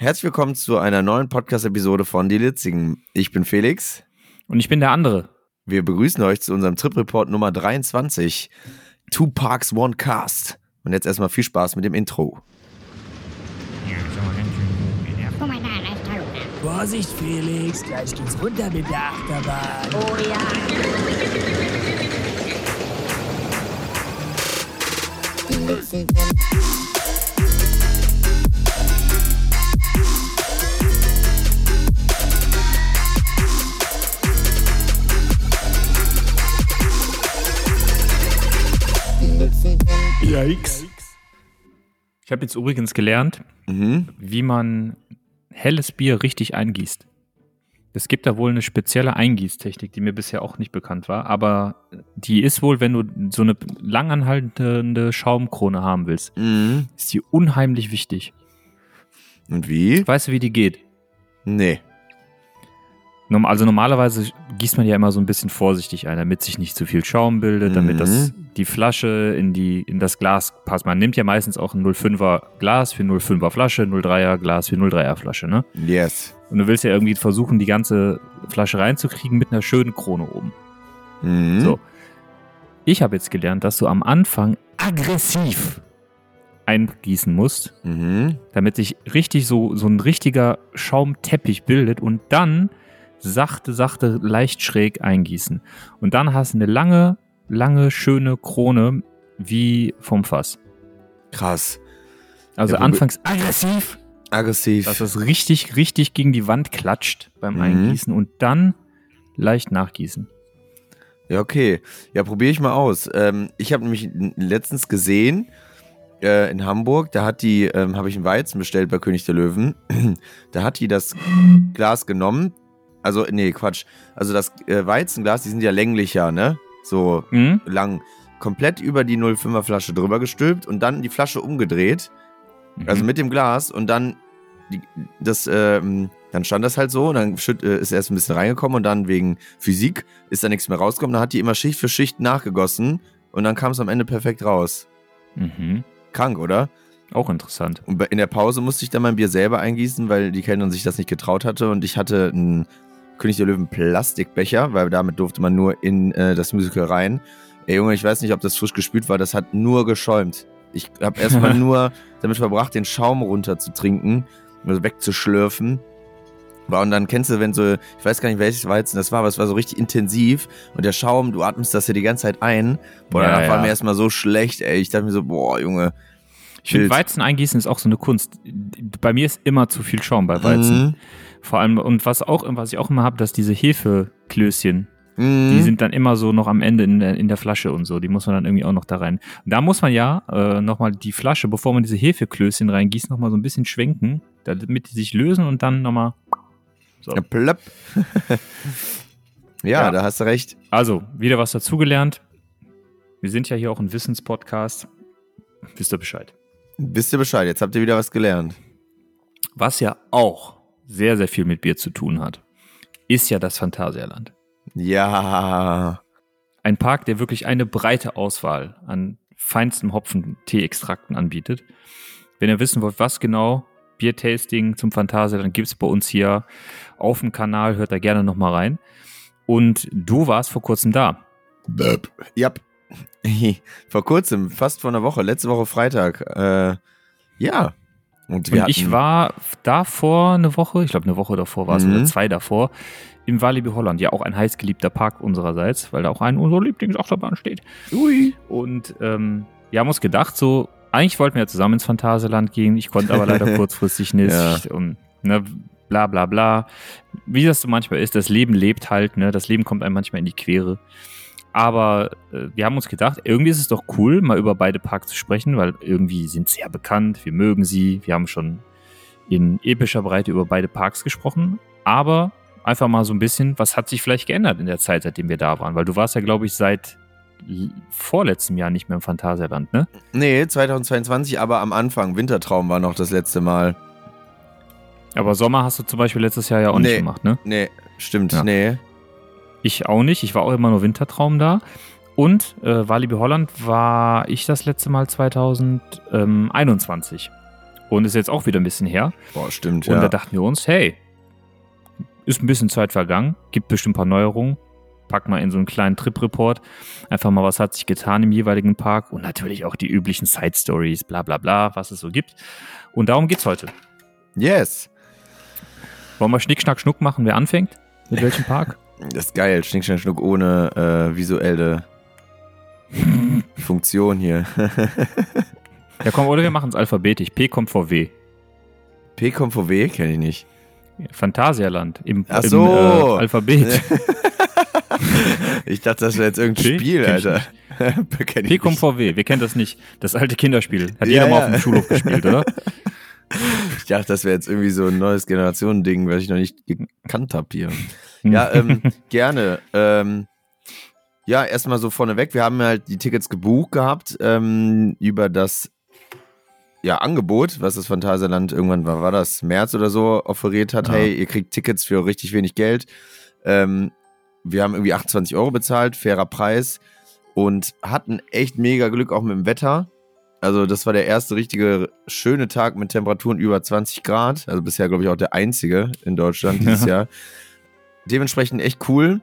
Herzlich willkommen zu einer neuen Podcast-Episode von Die Litzigen. Ich bin Felix. Und ich bin der andere. Wir begrüßen euch zu unserem Trip-Report Nummer 23. Two Parks, One Cast. Und jetzt erstmal viel Spaß mit dem Intro. Vorsicht, Felix, gleich geht's runter mit der Achterbahn. Oh ja. Yikes. Ich habe jetzt übrigens gelernt, Mhm. wie man helles Bier richtig eingießt. Es gibt da wohl eine spezielle Eingießtechnik, die mir bisher auch nicht bekannt war, aber die ist wohl, wenn du so eine langanhaltende Schaumkrone haben willst, Mhm. ist die unheimlich wichtig. Und wie? Weißt du, wie die geht? Nee. Also normalerweise gießt man ja immer so ein bisschen vorsichtig ein, damit sich nicht zu viel Schaum bildet, damit Mhm. das, die Flasche in, die, in das Glas passt. Man nimmt ja meistens auch ein 05er Glas für 05er Flasche, 03er Glas für 03er Flasche, ne? Yes. Und du willst ja irgendwie versuchen, die ganze Flasche reinzukriegen mit einer schönen Krone oben. Mhm. So. Ich habe jetzt gelernt, dass du am Anfang aggressiv eingießen musst, Mhm. damit sich richtig so, so ein richtiger Schaumteppich bildet und dann sachte, sachte, leicht schräg eingießen. Und dann hast du eine lange, lange, schöne Krone wie vom Fass. Krass. Also Ja, anfangs aggressiv, Aggressiv. dass es richtig, richtig gegen die Wand klatscht beim Mhm. Eingießen und dann leicht nachgießen. Ja, okay. Ja, probiere ich mal aus. Ähm, ich habe nämlich letztens gesehen, äh, in Hamburg, da hat die, ähm, habe ich einen Weizen bestellt bei König der Löwen. da hat die das Glas genommen. Also, nee, Quatsch. Also das äh, Weizenglas, die sind ja länglicher, ne? So Mhm. lang. Komplett über die 05er Flasche drüber gestülpt und dann die Flasche umgedreht. Also Mhm. mit dem Glas und dann die, das, ähm, dann stand das halt so und dann äh, ist erst ein bisschen reingekommen und dann wegen Physik ist da nichts mehr rausgekommen. Dann hat die immer Schicht für Schicht nachgegossen und dann kam es am Ende perfekt raus. Mhm. Krank, oder? Auch interessant. Und in der Pause musste ich dann mein Bier selber eingießen, weil die Kellnerin sich das nicht getraut hatte und ich hatte einen König der Löwen Plastikbecher, weil damit durfte man nur in äh, das Musical rein. Ey Junge, ich weiß nicht, ob das frisch gespült war, das hat nur geschäumt. Ich habe erstmal nur damit verbracht, den Schaum runter zu trinken, also wegzuschlürfen. War und dann kennst du, wenn so, ich weiß gar nicht, welches Weizen das war, aber es war so richtig intensiv und der Schaum, du atmest das ja die ganze Zeit ein. Boah, Ja, danach war ja. mir erstmal so schlecht, ey. Ich dachte mir so, boah, Junge. Ich finde. Weizen eingießen ist auch so eine Kunst. Bei mir ist immer zu viel Schaum bei Weizen. Mhm. Vor allem, und was auch, was ich auch immer habe, dass diese Hefeklößchen, Mhm. die sind dann immer so noch am Ende in der, in der Flasche und so. Die muss man dann irgendwie auch noch da rein. Und da muss man ja äh, nochmal die Flasche, bevor man diese Hefeklößchen reingießt, nochmal so ein bisschen schwenken, damit die sich lösen und dann nochmal. So. Ja, plöpp. ja, Ja. da hast du recht. Also, wieder was dazugelernt. Wir sind ja hier auch ein Wissenspodcast. Wisst ihr Bescheid. Wisst ihr Bescheid, jetzt habt ihr wieder was gelernt. Was ja auch sehr, sehr viel mit Bier zu tun hat, ist ja das Phantasialand. Ja. Ein Park, der wirklich eine breite Auswahl an feinstem Hopfen-Tee-Extrakten anbietet. Wenn ihr wissen wollt, was genau Biertasting zum Phantasialand gibt es bei uns hier auf dem Kanal, hört da gerne nochmal rein. Und du warst vor kurzem da. Ja. Vor kurzem, fast vor einer Woche, letzte Woche Freitag. Äh, ja. Und Und ich war davor eine Woche, ich glaube eine Woche davor war es Mhm. oder zwei davor, im Walibi Holland. Ja, auch ein heißgeliebter Park unsererseits, weil da auch eine unserer Lieblingsachterbahn steht. Ui. Und ähm, wir haben uns gedacht, so, eigentlich wollten wir ja zusammen ins Phantasialand gehen. Ich konnte aber leider kurzfristig nicht. Ja. Und, ne, bla bla bla. Wie das so manchmal ist, das Leben lebt halt, ne? Das Leben kommt einem manchmal in die Quere. Aber äh, wir haben uns gedacht, irgendwie ist es doch cool, mal über beide Parks zu sprechen, weil irgendwie sind sie ja bekannt, wir mögen sie, wir haben schon in epischer Breite über beide Parks gesprochen, aber einfach mal so ein bisschen, was hat sich vielleicht geändert in der Zeit, seitdem wir da waren? Weil du warst ja, glaube ich, seit vorletztem Jahr nicht mehr im Phantasialand, ne? Nee, 2022, aber am Anfang. Wintertraum war noch das letzte Mal. Aber Sommer hast du zum Beispiel letztes Jahr ja auch Nee. nicht gemacht, ne? Nee, stimmt, Ja. nee. Ich auch nicht. Ich war auch immer nur Wintertraum da. Und äh, Walibi Holland war ich das letzte Mal 2021. und ist jetzt auch wieder ein bisschen her. Boah, stimmt, Und ja. da dachten wir uns, hey, ist ein bisschen Zeit vergangen, gibt bestimmt ein paar Neuerungen. Pack mal in so einen kleinen Trip-Report. Einfach mal, was hat sich getan im jeweiligen Park und natürlich auch die üblichen Side-Stories, bla bla bla, was es so gibt. Und darum geht's heute. Yes. Wollen wir Schnick, Schnack, Schnuck machen, wer anfängt? Mit welchem Park? Das ist geil. Schnick, Schnack, Schnuck ohne äh, visuelle Funktion hier. Ja, komm, oder wir machen es alphabetisch. P kommt vor W. P kommt vor W, kenne ich nicht. Phantasialand im, Ach im so. äh, Alphabet. Ich dachte, das wäre jetzt irgendein P? Spiel, Kenn Alter. P kommt vor W. Wir kennen das nicht. Das alte Kinderspiel. Hat Ja, jeder mal ja. auf dem Schulhof gespielt, oder? Ich dachte, das wäre jetzt irgendwie so ein neues Generationending, was ich noch nicht gekannt habe hier. Hm. Ja, ähm, gerne. Ähm, ja, erstmal so vorneweg. Wir haben halt die Tickets gebucht gehabt ähm, über das ja, Angebot, was das Phantasialand irgendwann war, war das März oder so offeriert hat. Ja. Hey, ihr kriegt Tickets für richtig wenig Geld. Ähm, wir haben irgendwie 28 Euro bezahlt, fairer Preis und hatten echt mega Glück auch mit dem Wetter. Also das war der erste richtige schöne Tag mit Temperaturen über 20 Grad. Also bisher glaube ich auch der einzige in Deutschland dieses Jahr. Dementsprechend echt cool.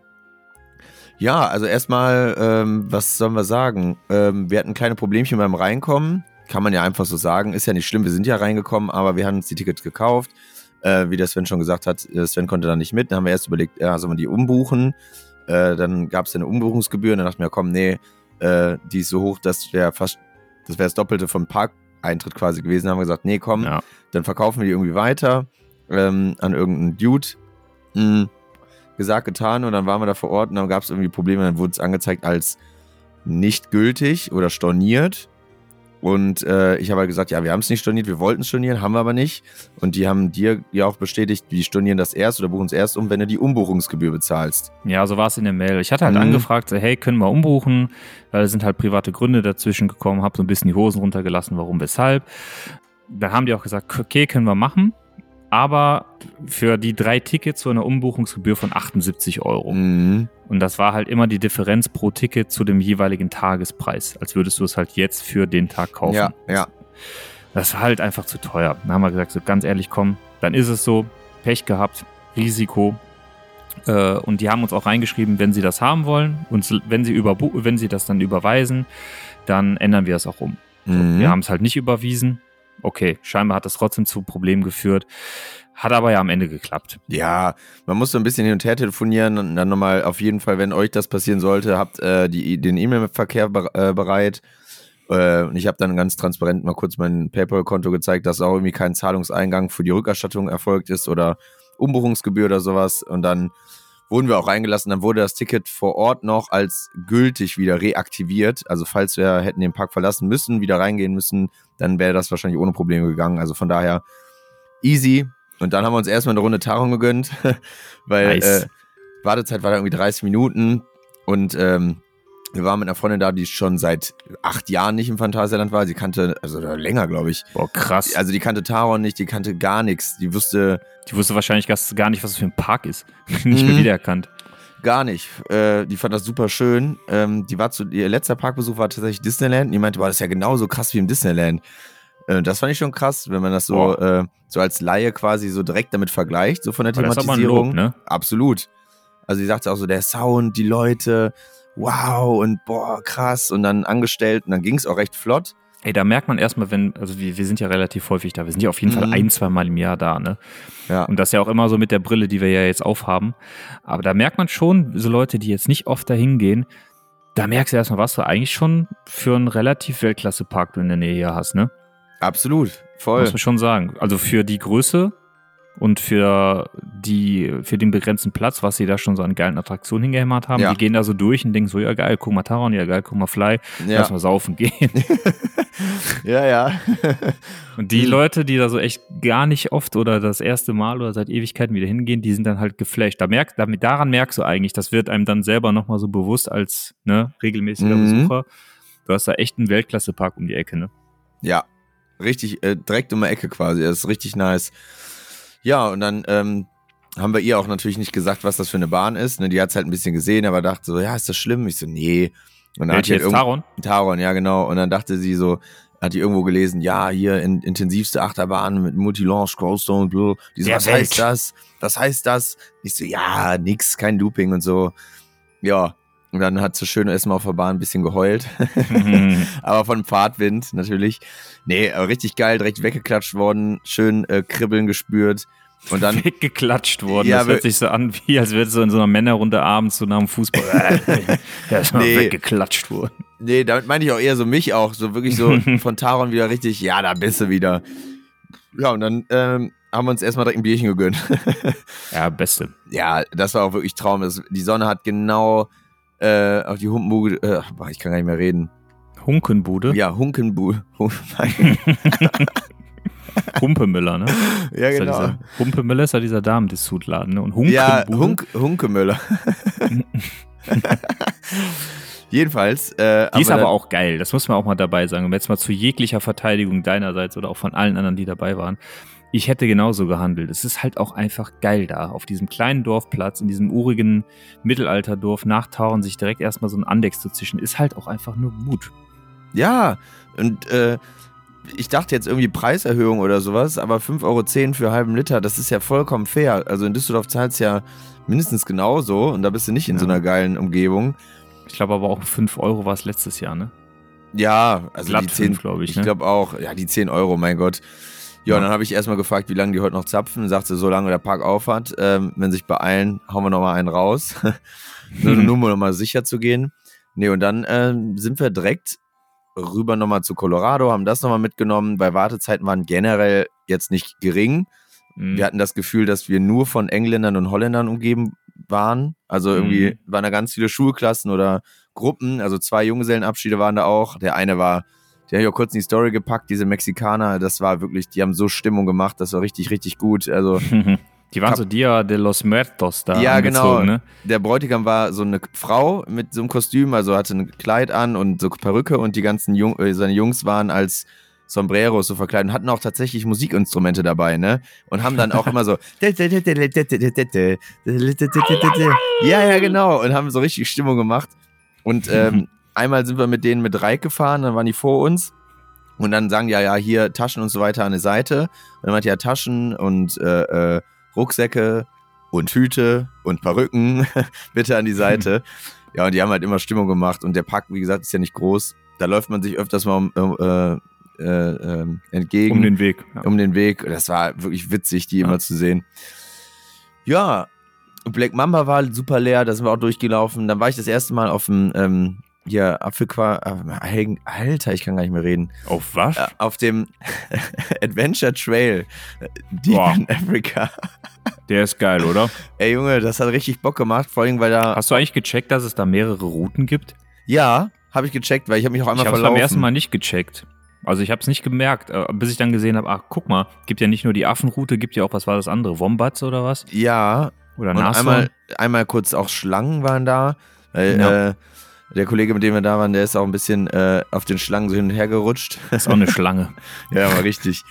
Ja, also erstmal, ähm, was sollen wir sagen? Ähm, wir hatten kleine Problemchen beim Reinkommen. Kann man ja einfach so sagen. Ist ja nicht schlimm, wir sind ja reingekommen, aber wir haben uns die Tickets gekauft. Äh, wie der Sven schon gesagt hat, äh, Sven konnte da nicht mit. Dann haben wir erst überlegt, ja, sollen wir die umbuchen? Äh, dann gab es eine Umbuchungsgebühr und dann dachten wir, komm, nee, äh, die ist so hoch, das wäre fast, das wäre das Doppelte vom Parkeintritt quasi gewesen. Dann haben wir gesagt, nee, komm, Ja. dann verkaufen wir die irgendwie weiter ähm, an irgendeinen Dude. Mhm. Gesagt, getan und dann waren wir da vor Ort und dann gab es irgendwie Probleme, dann wurde es angezeigt als nicht gültig oder storniert. Und äh, ich habe halt gesagt, ja, wir haben es nicht storniert, wir wollten es stornieren, haben wir aber nicht. Und die haben dir ja auch bestätigt, die stornieren das erst oder buchen es erst um, wenn du die Umbuchungsgebühr bezahlst. Ja, so war es in der Mail. Ich hatte halt Mhm. angefragt, hey, können wir umbuchen? Weil es sind halt private Gründe dazwischen gekommen, habe so ein bisschen die Hosen runtergelassen, warum, weshalb. Dann haben die auch gesagt, okay, können wir machen. Aber für die drei Tickets so eine Umbuchungsgebühr von 78 Euro. Mhm. Und das war halt immer die Differenz pro Ticket zu dem jeweiligen Tagespreis, als würdest du es halt jetzt für den Tag kaufen. Ja, ja. Das war halt einfach zu teuer. Dann haben wir gesagt, so ganz ehrlich, komm, dann ist es so, Pech gehabt, Risiko. Äh, und die haben uns auch reingeschrieben, wenn sie das haben wollen und wenn sie, wenn sie das dann überweisen, dann ändern wir es auch um. Mhm. Wir haben es halt nicht überwiesen. Okay, scheinbar hat das trotzdem zu Problemen geführt. Hat aber ja am Ende geklappt. Ja, man muss so ein bisschen hin und her telefonieren und dann nochmal auf jeden Fall, wenn euch das passieren sollte, habt äh, die, den E-Mail-Verkehr äh, bereit. Äh, und ich habe dann ganz transparent mal kurz mein PayPal-Konto gezeigt, dass auch irgendwie kein Zahlungseingang für die Rückerstattung erfolgt ist oder Umbuchungsgebühr oder sowas. Und dann wurden wir auch reingelassen. Dann wurde das Ticket vor Ort noch als gültig wieder reaktiviert. Also falls wir hätten den Park verlassen müssen, wieder reingehen müssen, dann wäre das wahrscheinlich ohne Probleme gegangen. Also von daher easy. Und dann haben wir uns erstmal eine Runde Taron gegönnt, weil Nice. äh, Wartezeit war da irgendwie 30 Minuten und ähm, wir waren mit einer Freundin da, die schon seit acht Jahren nicht im Phantasialand war. Sie kannte, also länger, glaube ich. Boah, krass. Also die kannte Taron nicht, die kannte gar nichts. Die wusste die wusste wahrscheinlich gar nicht, was das für ein Park ist. nicht mehr Mhm. wiedererkannt. gar nicht. Äh, die fand das super schön. Ähm, die war zu, ihr letzter Parkbesuch war tatsächlich Disneyland. Und die meinte, boah, das ist ja genauso krass wie im Disneyland. Äh, das fand ich schon krass, wenn man das so, äh, so als Laie quasi so direkt damit vergleicht, so von der Aber das ist aber ein Thematisierung. Lob, ne? Absolut. Also die sagte auch so, der Sound, die Leute, wow und boah, krass. Und dann angestellt und dann ging es auch recht flott. Ey, da merkt man erstmal, wenn, also wir, wir sind ja relativ häufig da, wir sind ja auf jeden Mhm. Fall ein, zwei Mal im Jahr da, ne? Ja. Und das ja auch immer so mit der Brille, die wir ja jetzt aufhaben. Aber da merkt man schon, so Leute, die jetzt nicht oft dahin gehen, da merkst du erstmal, was du eigentlich schon für einen relativ Weltklasse-Park du in der Nähe hier hast, ne? Absolut. Voll. Muss man schon sagen. Also für die Größe und für die, für den begrenzten Platz, was sie da schon so an geilen Attraktionen hingehämmert haben, Ja. die gehen da so durch und denken so, ja geil, guck mal Taron, ja geil, guck mal Fly, lass Ja, mal saufen gehen. ja. ja. Und die Mhm. Leute, die da so echt gar nicht oft oder das erste Mal oder seit Ewigkeiten wieder hingehen, die sind dann halt geflasht. Da merkt, damit, daran merkst du eigentlich, das wird einem dann selber nochmal so bewusst als ne, regelmäßiger Mhm. Besucher. Du hast da echt einen Weltklasse-Park um die Ecke, ne? Ja, richtig, äh, direkt um die Ecke quasi. Das ist richtig nice. Ja, und dann ähm, haben wir ihr auch natürlich nicht gesagt, was das für eine Bahn ist. Ne? Die hat es halt ein bisschen gesehen, aber dachte so, ja, ist das schlimm? Ich so, nee. Und dann hat die halt Taron? Taron, ja genau. Und dann dachte sie so, Hat die irgendwo gelesen, ja, hier in, intensivste Achterbahn mit Multilaunch, Coldstone, Blue. Die so, Der was Welt. heißt das? Was heißt das? Ich so, ja, nix, kein Looping und so. Ja. Und dann hat so schön erstmal auf der Bahn ein bisschen geheult. Mhm. aber von Fahrtwind natürlich. Nee, aber richtig geil, direkt weggeklatscht worden, schön äh, Kribbeln gespürt. Und dann, weggeklatscht worden. Ja, das hört sich so an, wie als wäre so in so einer Männerrunde abends so nach dem Fußball. ja, ist mal Nee. weggeklatscht worden. nee, damit meine ich auch eher so mich auch, so wirklich so von Taron wieder richtig, ja, da bist du wieder. Ja, und dann ähm, haben wir uns erstmal direkt ein Bierchen gegönnt. Ja, beste. ja, das war auch wirklich Traum. Das, die Sonne hat genau äh, auf die Humpenbude, äh, ich kann gar nicht mehr reden. Hunkenbude. Ja, Hunkenbude. Humpemüller, ne? ja, Ist ja genau. dieser, Humpemüller ist ja dieser Damendissutladen, ne? Und Hunkenbude. Ja, Hunk, Hunkemöller. Jedenfalls. Äh, Die ist aber auch geil, das muss man auch mal dabei sagen. Und jetzt mal zu jeglicher Verteidigung deinerseits oder auch von allen anderen, die dabei waren. Ich hätte genauso gehandelt. Es ist halt auch einfach geil da, auf diesem kleinen Dorfplatz, in diesem urigen Mittelalterdorf nachtauchen, sich direkt erstmal so ein Andex zu zischen, ist halt auch einfach nur gut. Ja, und äh, ich dachte jetzt irgendwie Preiserhöhung oder sowas, aber 5,10 Euro für halben Liter, das ist ja vollkommen fair. Also in Düsseldorf zahlst du ja mindestens genauso und da bist du nicht in Ja. so einer geilen Umgebung. Ich glaube aber auch 5 Euro war es letztes Jahr, ne? Ja, also Glatt die 10, fünf, glaub ich, Ich ne? glaube auch, ja, die 10 Euro, mein Gott. Ja, Ja. und dann habe ich erstmal gefragt, wie lange die heute noch zapfen. Sagte, solange der Park auf hat, ähm, wenn sie sich beeilen, hauen wir nochmal einen raus. nur, nur um nochmal sicher zu gehen. Nee, und dann ähm, sind wir direkt rüber nochmal zu Colorado, haben das nochmal mitgenommen, weil Wartezeiten waren generell jetzt nicht gering. Mhm. Wir hatten das Gefühl, dass wir nur von Engländern und Holländern umgeben waren. Also irgendwie Mhm. waren da ganz viele Schulklassen oder Gruppen. Also zwei Junggesellenabschiede waren da auch. Der eine war, der habe ich auch kurz in die Story gepackt, diese Mexikaner. Das war wirklich, die haben so Stimmung gemacht, das war richtig, richtig gut. Also Die waren Hab- so Dia de los Muertos da. Ja, genau. Ne? der Bräutigam war so eine Frau mit so einem Kostüm, also hatte ein Kleid an und so Perücke und die ganzen Jung, äh, seine Jungs waren als Sombreros so verkleidet und hatten auch tatsächlich Musikinstrumente dabei, ne? Und haben dann auch immer so Ja, ja, genau. Und haben so richtig Stimmung gemacht. Und ähm, einmal sind wir mit denen mit Reik gefahren, dann waren die vor uns. Und dann sagen die ja, ja, hier Taschen und so weiter an die Seite. Und dann meinte ja Taschen und äh, äh, Rucksäcke und Hüte und Perücken bitte an die Seite. Ja, und die haben halt immer Stimmung gemacht. Und der Park, wie gesagt, ist ja nicht groß. Da läuft man sich öfters mal um, äh, äh, äh, entgegen Um den Weg. Ja. um den Weg. Das war wirklich witzig, die Ja. immer zu sehen. Ja, Black Mamba war super leer, da sind wir auch durchgelaufen. Dann war ich das erste Mal auf dem ähm, hier Apfelquar. äh, Alter, ich kann gar nicht mehr reden. Auf was? Äh, auf dem Adventure Trail äh, Deep Boah. in Africa. Der ist geil, oder? Ey Junge, das hat richtig Bock gemacht, vor allem weil da. Hast du eigentlich gecheckt, dass es da mehrere Routen gibt? Ja, habe ich gecheckt, weil ich habe mich auch Ich einmal habe es verlaufen. beim ersten Mal nicht gecheckt. Also ich habe es nicht gemerkt, bis ich dann gesehen habe, ach guck mal, gibt ja nicht nur die Affenroute, gibt ja auch, was war das andere, Wombats oder was? Ja, Oder Nashorn? einmal, einmal kurz auch Schlangen waren da. Weil, Ja. äh, der Kollege, mit dem wir da waren, der ist auch ein bisschen äh, auf den Schlangen so hin und her gerutscht. Das ist auch eine Schlange. ja, war richtig.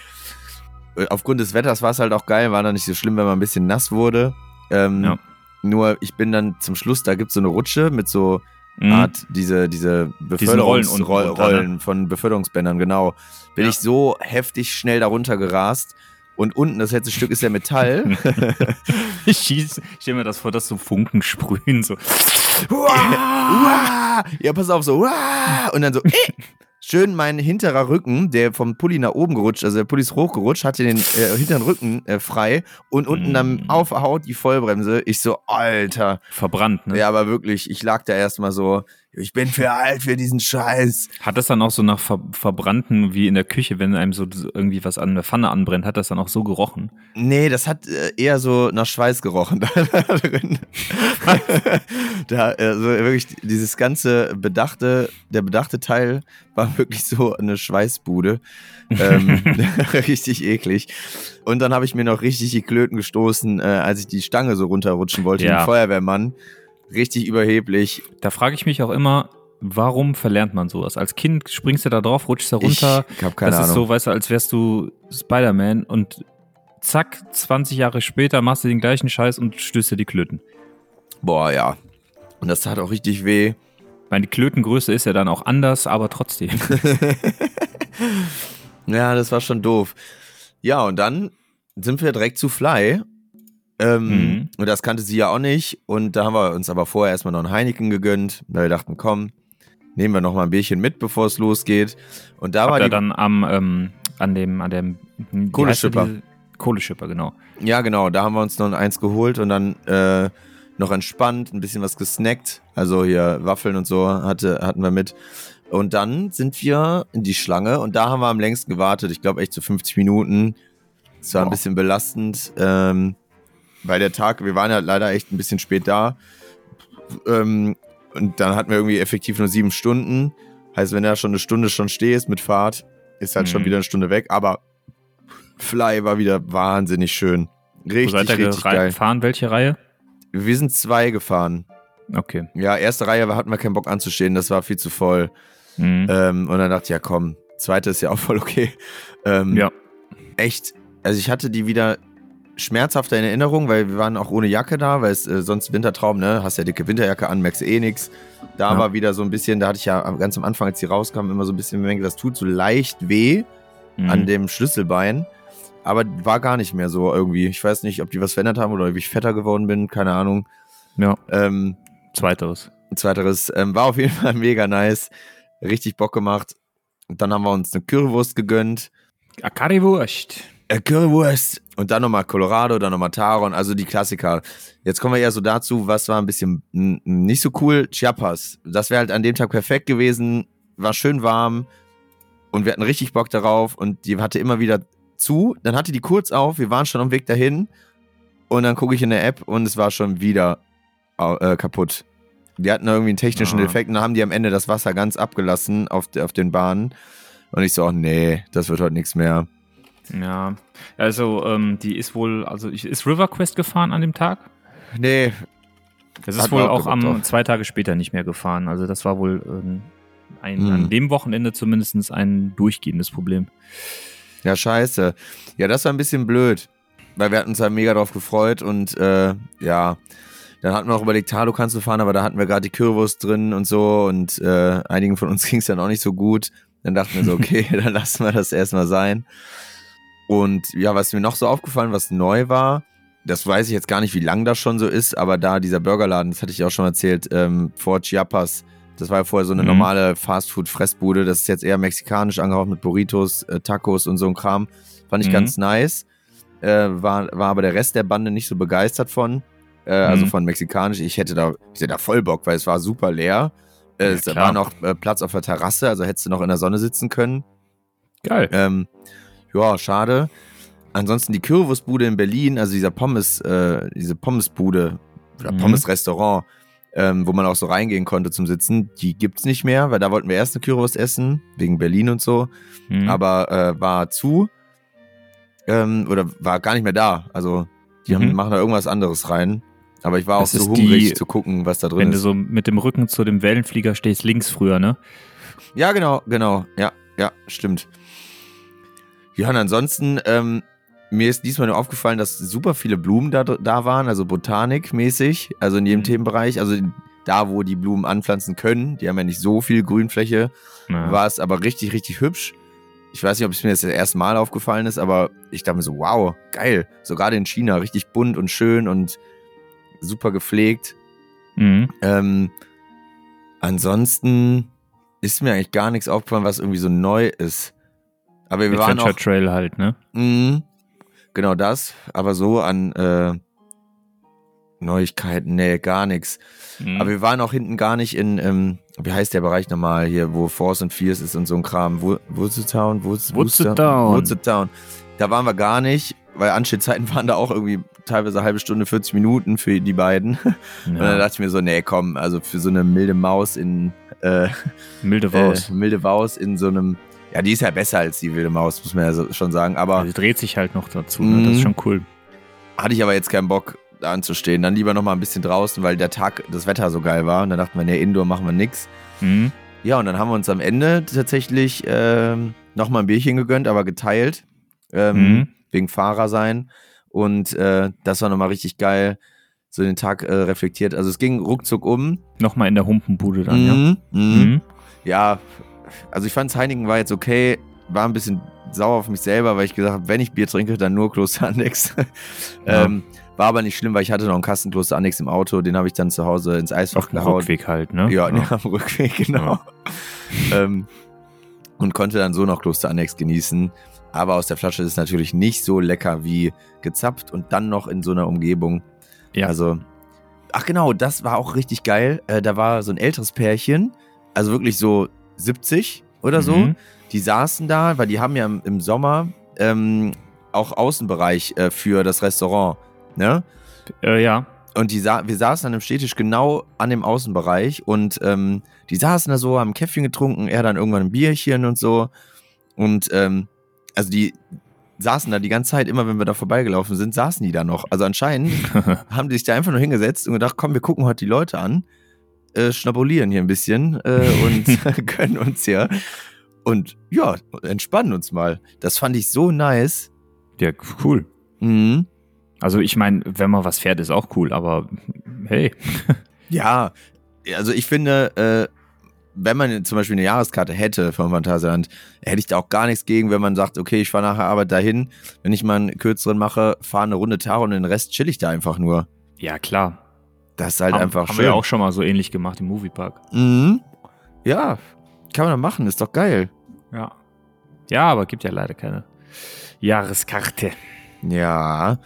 Äh, Aufgrund des Wetters war es halt auch geil, war dann nicht so schlimm, wenn man ein bisschen nass wurde. Ähm, Ja. Nur ich bin dann zum Schluss, da gibt es so eine Rutsche mit so Mhm. Art, diese, diese Rollen Beförderungs unten Roll- runter, ne? Rollen von Beförderungsbändern, genau. Bin Ja. ich so heftig schnell darunter gerast. Und unten, das letzte Stück ist ja Metall. Ich schieß, ich stell mir das vor, dass so Funken sprühen, so. Uah! Ja, pass auf, so. Uah! Und dann so. Äh! Schön mein hinterer Rücken, der vom Pulli nach oben gerutscht, also der Pulli ist hochgerutscht, hatte den äh, hinteren Rücken äh, frei und unten dann Mm. auf der Haut die Vollbremse. Ich so, Alter. Verbrannt, ne? Ja, aber wirklich, ich lag da erstmal so, ich bin für alt für diesen Scheiß. Hat das dann auch so nach Ver Verbrannten wie in der Küche, wenn einem so irgendwie was an der Pfanne anbrennt, hat das dann auch so gerochen? Nee, das hat äh, eher so nach Schweiß gerochen da drin. da, also wirklich, dieses ganze bedachte, der bedachte Teil war wirklich so eine Schweißbude. ähm, richtig eklig. Und dann habe ich mir noch richtig die Klöten gestoßen, äh, als ich die Stange so runterrutschen wollte, Ja. den Feuerwehrmann. Richtig überheblich. Da frage ich mich auch immer, warum verlernt man sowas? Als Kind springst du da drauf, rutschst da runter. Ich habe keine das Ahnung. ist so, weißt du, als wärst du Spider-Man und zack, 20 Jahre später machst du den gleichen Scheiß und stößt dir die Klöten. Boah, ja. Und das tat auch richtig weh. Ich meine, die Klötengröße ist ja dann auch anders, aber trotzdem. Ja, das war schon doof. Ja, und dann sind wir direkt zu Fly. Ähm, Mhm. Und das kannte sie ja auch nicht. Und da haben wir uns aber vorher erstmal noch einen Heineken gegönnt, weil wir dachten, komm, nehmen wir noch mal ein Bierchen mit, bevor es losgeht. Und da war Habt ihr die. dann am, ähm, an dem, an dem Kohleschipper. Kohleschipper, genau. Ja, genau, da haben wir uns noch ein eins geholt und dann äh, noch entspannt, ein bisschen was gesnackt. Also hier Waffeln und so hatte, hatten wir mit. Und dann sind wir in die Schlange und da haben wir am längsten gewartet. Ich glaube echt so 50 Minuten. Es war ein Wow. bisschen belastend, ähm, weil der Tag, wir waren ja leider echt ein bisschen spät da. Ähm, und dann hatten wir irgendwie effektiv nur sieben Stunden. Heißt, wenn du da schon eine Stunde schon stehst mit Fahrt, ist halt schon Mhm. wieder eine Stunde weg. Aber Fly war wieder wahnsinnig schön. Wo Richtig, seid ihr richtig geil. gefahren? Welche Reihe? Wir sind zwei gefahren. Okay. Ja, erste Reihe hatten wir keinen Bock anzustehen, das war viel zu voll. Mhm. Ähm, und dann dachte ich, ja komm, zweite ist ja auch voll okay. Ähm, ja. Echt, also ich hatte die wieder schmerzhafter in Erinnerung, weil wir waren auch ohne Jacke da, weil es äh, sonst Wintertraum, ne, hast ja dicke Winterjacke an, merkst eh nix. Da Ja. war wieder so ein bisschen, da hatte ich ja ganz am Anfang, als die rauskamen, immer so ein bisschen bemerkt, das tut so leicht weh Mhm. an dem Schlüsselbein. Aber war gar nicht mehr so irgendwie. Ich weiß nicht, ob die was verändert haben oder ob ich fetter geworden bin, keine Ahnung. ja, Ähm, zweiteres. zweiteres. Ähm, war auf jeden Fall mega nice. Richtig Bock gemacht. Und dann haben wir uns eine Currywurst gegönnt. Currywurst. Äh, Currywurst. Und dann nochmal Colorado, dann nochmal Taron, also die Klassiker. Jetzt kommen wir eher so dazu, was war ein bisschen nicht so cool. Chiapas. Das wäre halt an dem Tag perfekt gewesen. War schön warm. Und wir hatten richtig Bock darauf. Und die hatte immer wieder zu. Dann hatte die kurz auf. Wir waren schon am Weg dahin. Und dann gucke ich in der App und es war schon wieder äh, kaputt. Die hatten irgendwie einen technischen Ah. Defekt und dann haben die am Ende das Wasser ganz abgelassen auf, auf den Bahnen. Und ich so, oh, nee, das wird heute nichts mehr. Ja. Also, ähm, die ist wohl, also ich, ist River Quest gefahren an dem Tag? Nee, Das ist wohl auch am zwei Tage später nicht mehr gefahren. Also das war wohl ähm, ein, Hm. an dem Wochenende zumindest ein durchgehendes Problem. Ja, scheiße. Ja, das war ein bisschen blöd, weil wir hatten uns da mega drauf gefreut und äh, ja, dann hatten wir auch überlegt, Talo kannst du fahren, aber da hatten wir gerade die Currywurst drin und so und äh, einigen von uns ging es dann auch nicht so gut. Dann dachten wir so, okay, dann lassen wir das erstmal sein. Und ja, was mir noch so aufgefallen, was neu war, das weiß ich jetzt gar nicht, wie lang das schon so ist, aber da dieser Burgerladen, das hatte ich auch schon erzählt, ähm, vor Chiapas, das war ja vorher so eine Mhm. normale Fastfood-Fressbude, das ist jetzt eher mexikanisch angehaucht mit Burritos, äh, Tacos und so ein Kram. Fand ich Mhm. ganz nice. Äh, war, war aber der Rest der Bande nicht so begeistert von. Äh, Also Mhm. von mexikanisch. Ich hätte da, ich hätte da voll Bock, weil es war super leer. Äh, Ja, es klar. war noch äh, Platz auf der Terrasse, also hättest du noch in der Sonne sitzen können. Geil. Ähm, ja, schade. Ansonsten die Currywurstbude in Berlin, also dieser Pommes, äh, diese Pommesbude oder Mhm. Pommesrestaurant, ähm, wo man auch so reingehen konnte zum Sitzen, die gibt's nicht mehr, weil da wollten wir erst eine Currywurst essen, wegen Berlin und so, Mhm. aber äh, war zu ähm, oder war gar nicht mehr da. Also die haben, Mhm. machen da irgendwas anderes rein. Aber ich war auch Das so ist hungrig die- zu gucken, was da drin Wenn du ist. so mit dem Rücken zu dem Wellenflieger stehst, links früher, ne? Ja, genau, genau. Ja, ja, stimmt. Ja, und ansonsten, ähm, mir ist diesmal nur aufgefallen, dass super viele Blumen da, da waren, also botanikmäßig, also in jedem Mhm. Themenbereich. Also da, wo die Blumen anpflanzen können, die haben ja nicht so viel Grünfläche, Ja. war es aber richtig, richtig hübsch. Ich weiß nicht, ob es mir jetzt das erste Mal aufgefallen ist, aber ich dachte mir so, wow, geil. So gerade in China, richtig bunt und schön und super gepflegt. Mhm. Ähm, ansonsten ist mir eigentlich gar nichts aufgefallen, was irgendwie so neu ist. Aber wir waren Adventure auch, Trail halt, ne? Mhm. genau das, aber so an äh, Neuigkeiten, nee, gar nichts. Mhm. Aber wir waren auch hinten gar nicht in, ähm, wie heißt der Bereich nochmal hier, wo Force and Fierce ist und so ein Kram. Wo- Woodstown? Woods- Woodstown. Woodstown. Da waren wir gar nicht, weil Anstehzeiten waren da auch irgendwie teilweise eine halbe Stunde, 40 Minuten für die beiden. Und dann ja. dachte ich mir so, nee, komm, also für so eine milde Maus in äh, Milde Waus. äh, milde Maus in so einem, ja, die ist ja besser als die wilde Maus, muss man ja so, schon sagen. Aber Also dreht sich halt noch dazu, ne? Das ist Mhm. schon cool. hatte ich aber jetzt keinen Bock, da anzustehen. Dann lieber noch mal ein bisschen draußen, weil der Tag, das Wetter so geil war. Und dann dachten wir, nee, Indoor machen wir nix. Mhm. Ja, und dann haben wir uns am Ende tatsächlich ähm, noch mal ein Bierchen gegönnt, aber geteilt. Ähm, Mhm. Wegen Fahrer sein. Und äh, das war nochmal richtig geil. So den Tag äh, reflektiert. Also es ging ruckzuck um. Nochmal in der Humpenbude dann, ja. Mhm. Mhm. Mhm. Ja, also ich fand Heineken war jetzt okay, war ein bisschen sauer auf mich selber, weil ich gesagt habe, wenn ich Bier trinke, dann nur Kloster Annex. Ja. ähm, war aber nicht schlimm, weil ich hatte noch einen Kasten Kloster Annex im Auto, den habe ich dann zu Hause ins Eisfach Auf dem gehauen. Rückweg halt, ne? Ja, ja. am Rückweg, genau. ähm, und konnte dann so noch Kloster Annex genießen. Aber aus der Flasche ist es natürlich nicht so lecker wie gezapft und dann noch in so einer Umgebung. Ja. Also, ach genau, das war auch richtig geil. Äh, da war so ein älteres Pärchen, also wirklich so 70 oder so. Mhm. Die saßen da, weil die haben ja im, Sommer ähm, auch Außenbereich äh, für das Restaurant. Ne? Äh, ja. Und die sa wir saßen dann im Städtisch genau an dem Außenbereich und ähm, die saßen da so, haben Käffchen getrunken, er dann irgendwann ein Bierchen und so. Und ähm, also die saßen da die ganze Zeit, immer wenn wir da vorbeigelaufen sind, saßen die da noch. Also anscheinend haben die sich da einfach nur hingesetzt und gedacht, komm, wir gucken heute die Leute an, äh, schnabulieren hier ein bisschen äh, und können uns hier und ja, entspannen uns mal. Das fand ich so nice. ja, cool. Mhm. Also ich meine, wenn man was fährt, ist auch cool, aber hey. Ja, also ich finde, äh, wenn man zum Beispiel eine Jahreskarte hätte vom Phantasialand, hätte ich da auch gar nichts gegen, wenn man sagt, okay, ich fahre nach der Arbeit dahin, wenn ich mal einen kürzeren mache, fahre eine Runde Tag und den Rest chill ich da einfach nur. Ja, klar. Das ist halt haben, einfach haben schön. wir ja auch schon mal so ähnlich gemacht im Moviepark. mhm. Ja, kann man doch machen, ist doch geil. Ja. Ja, aber gibt ja leider keine Jahreskarte. Ja,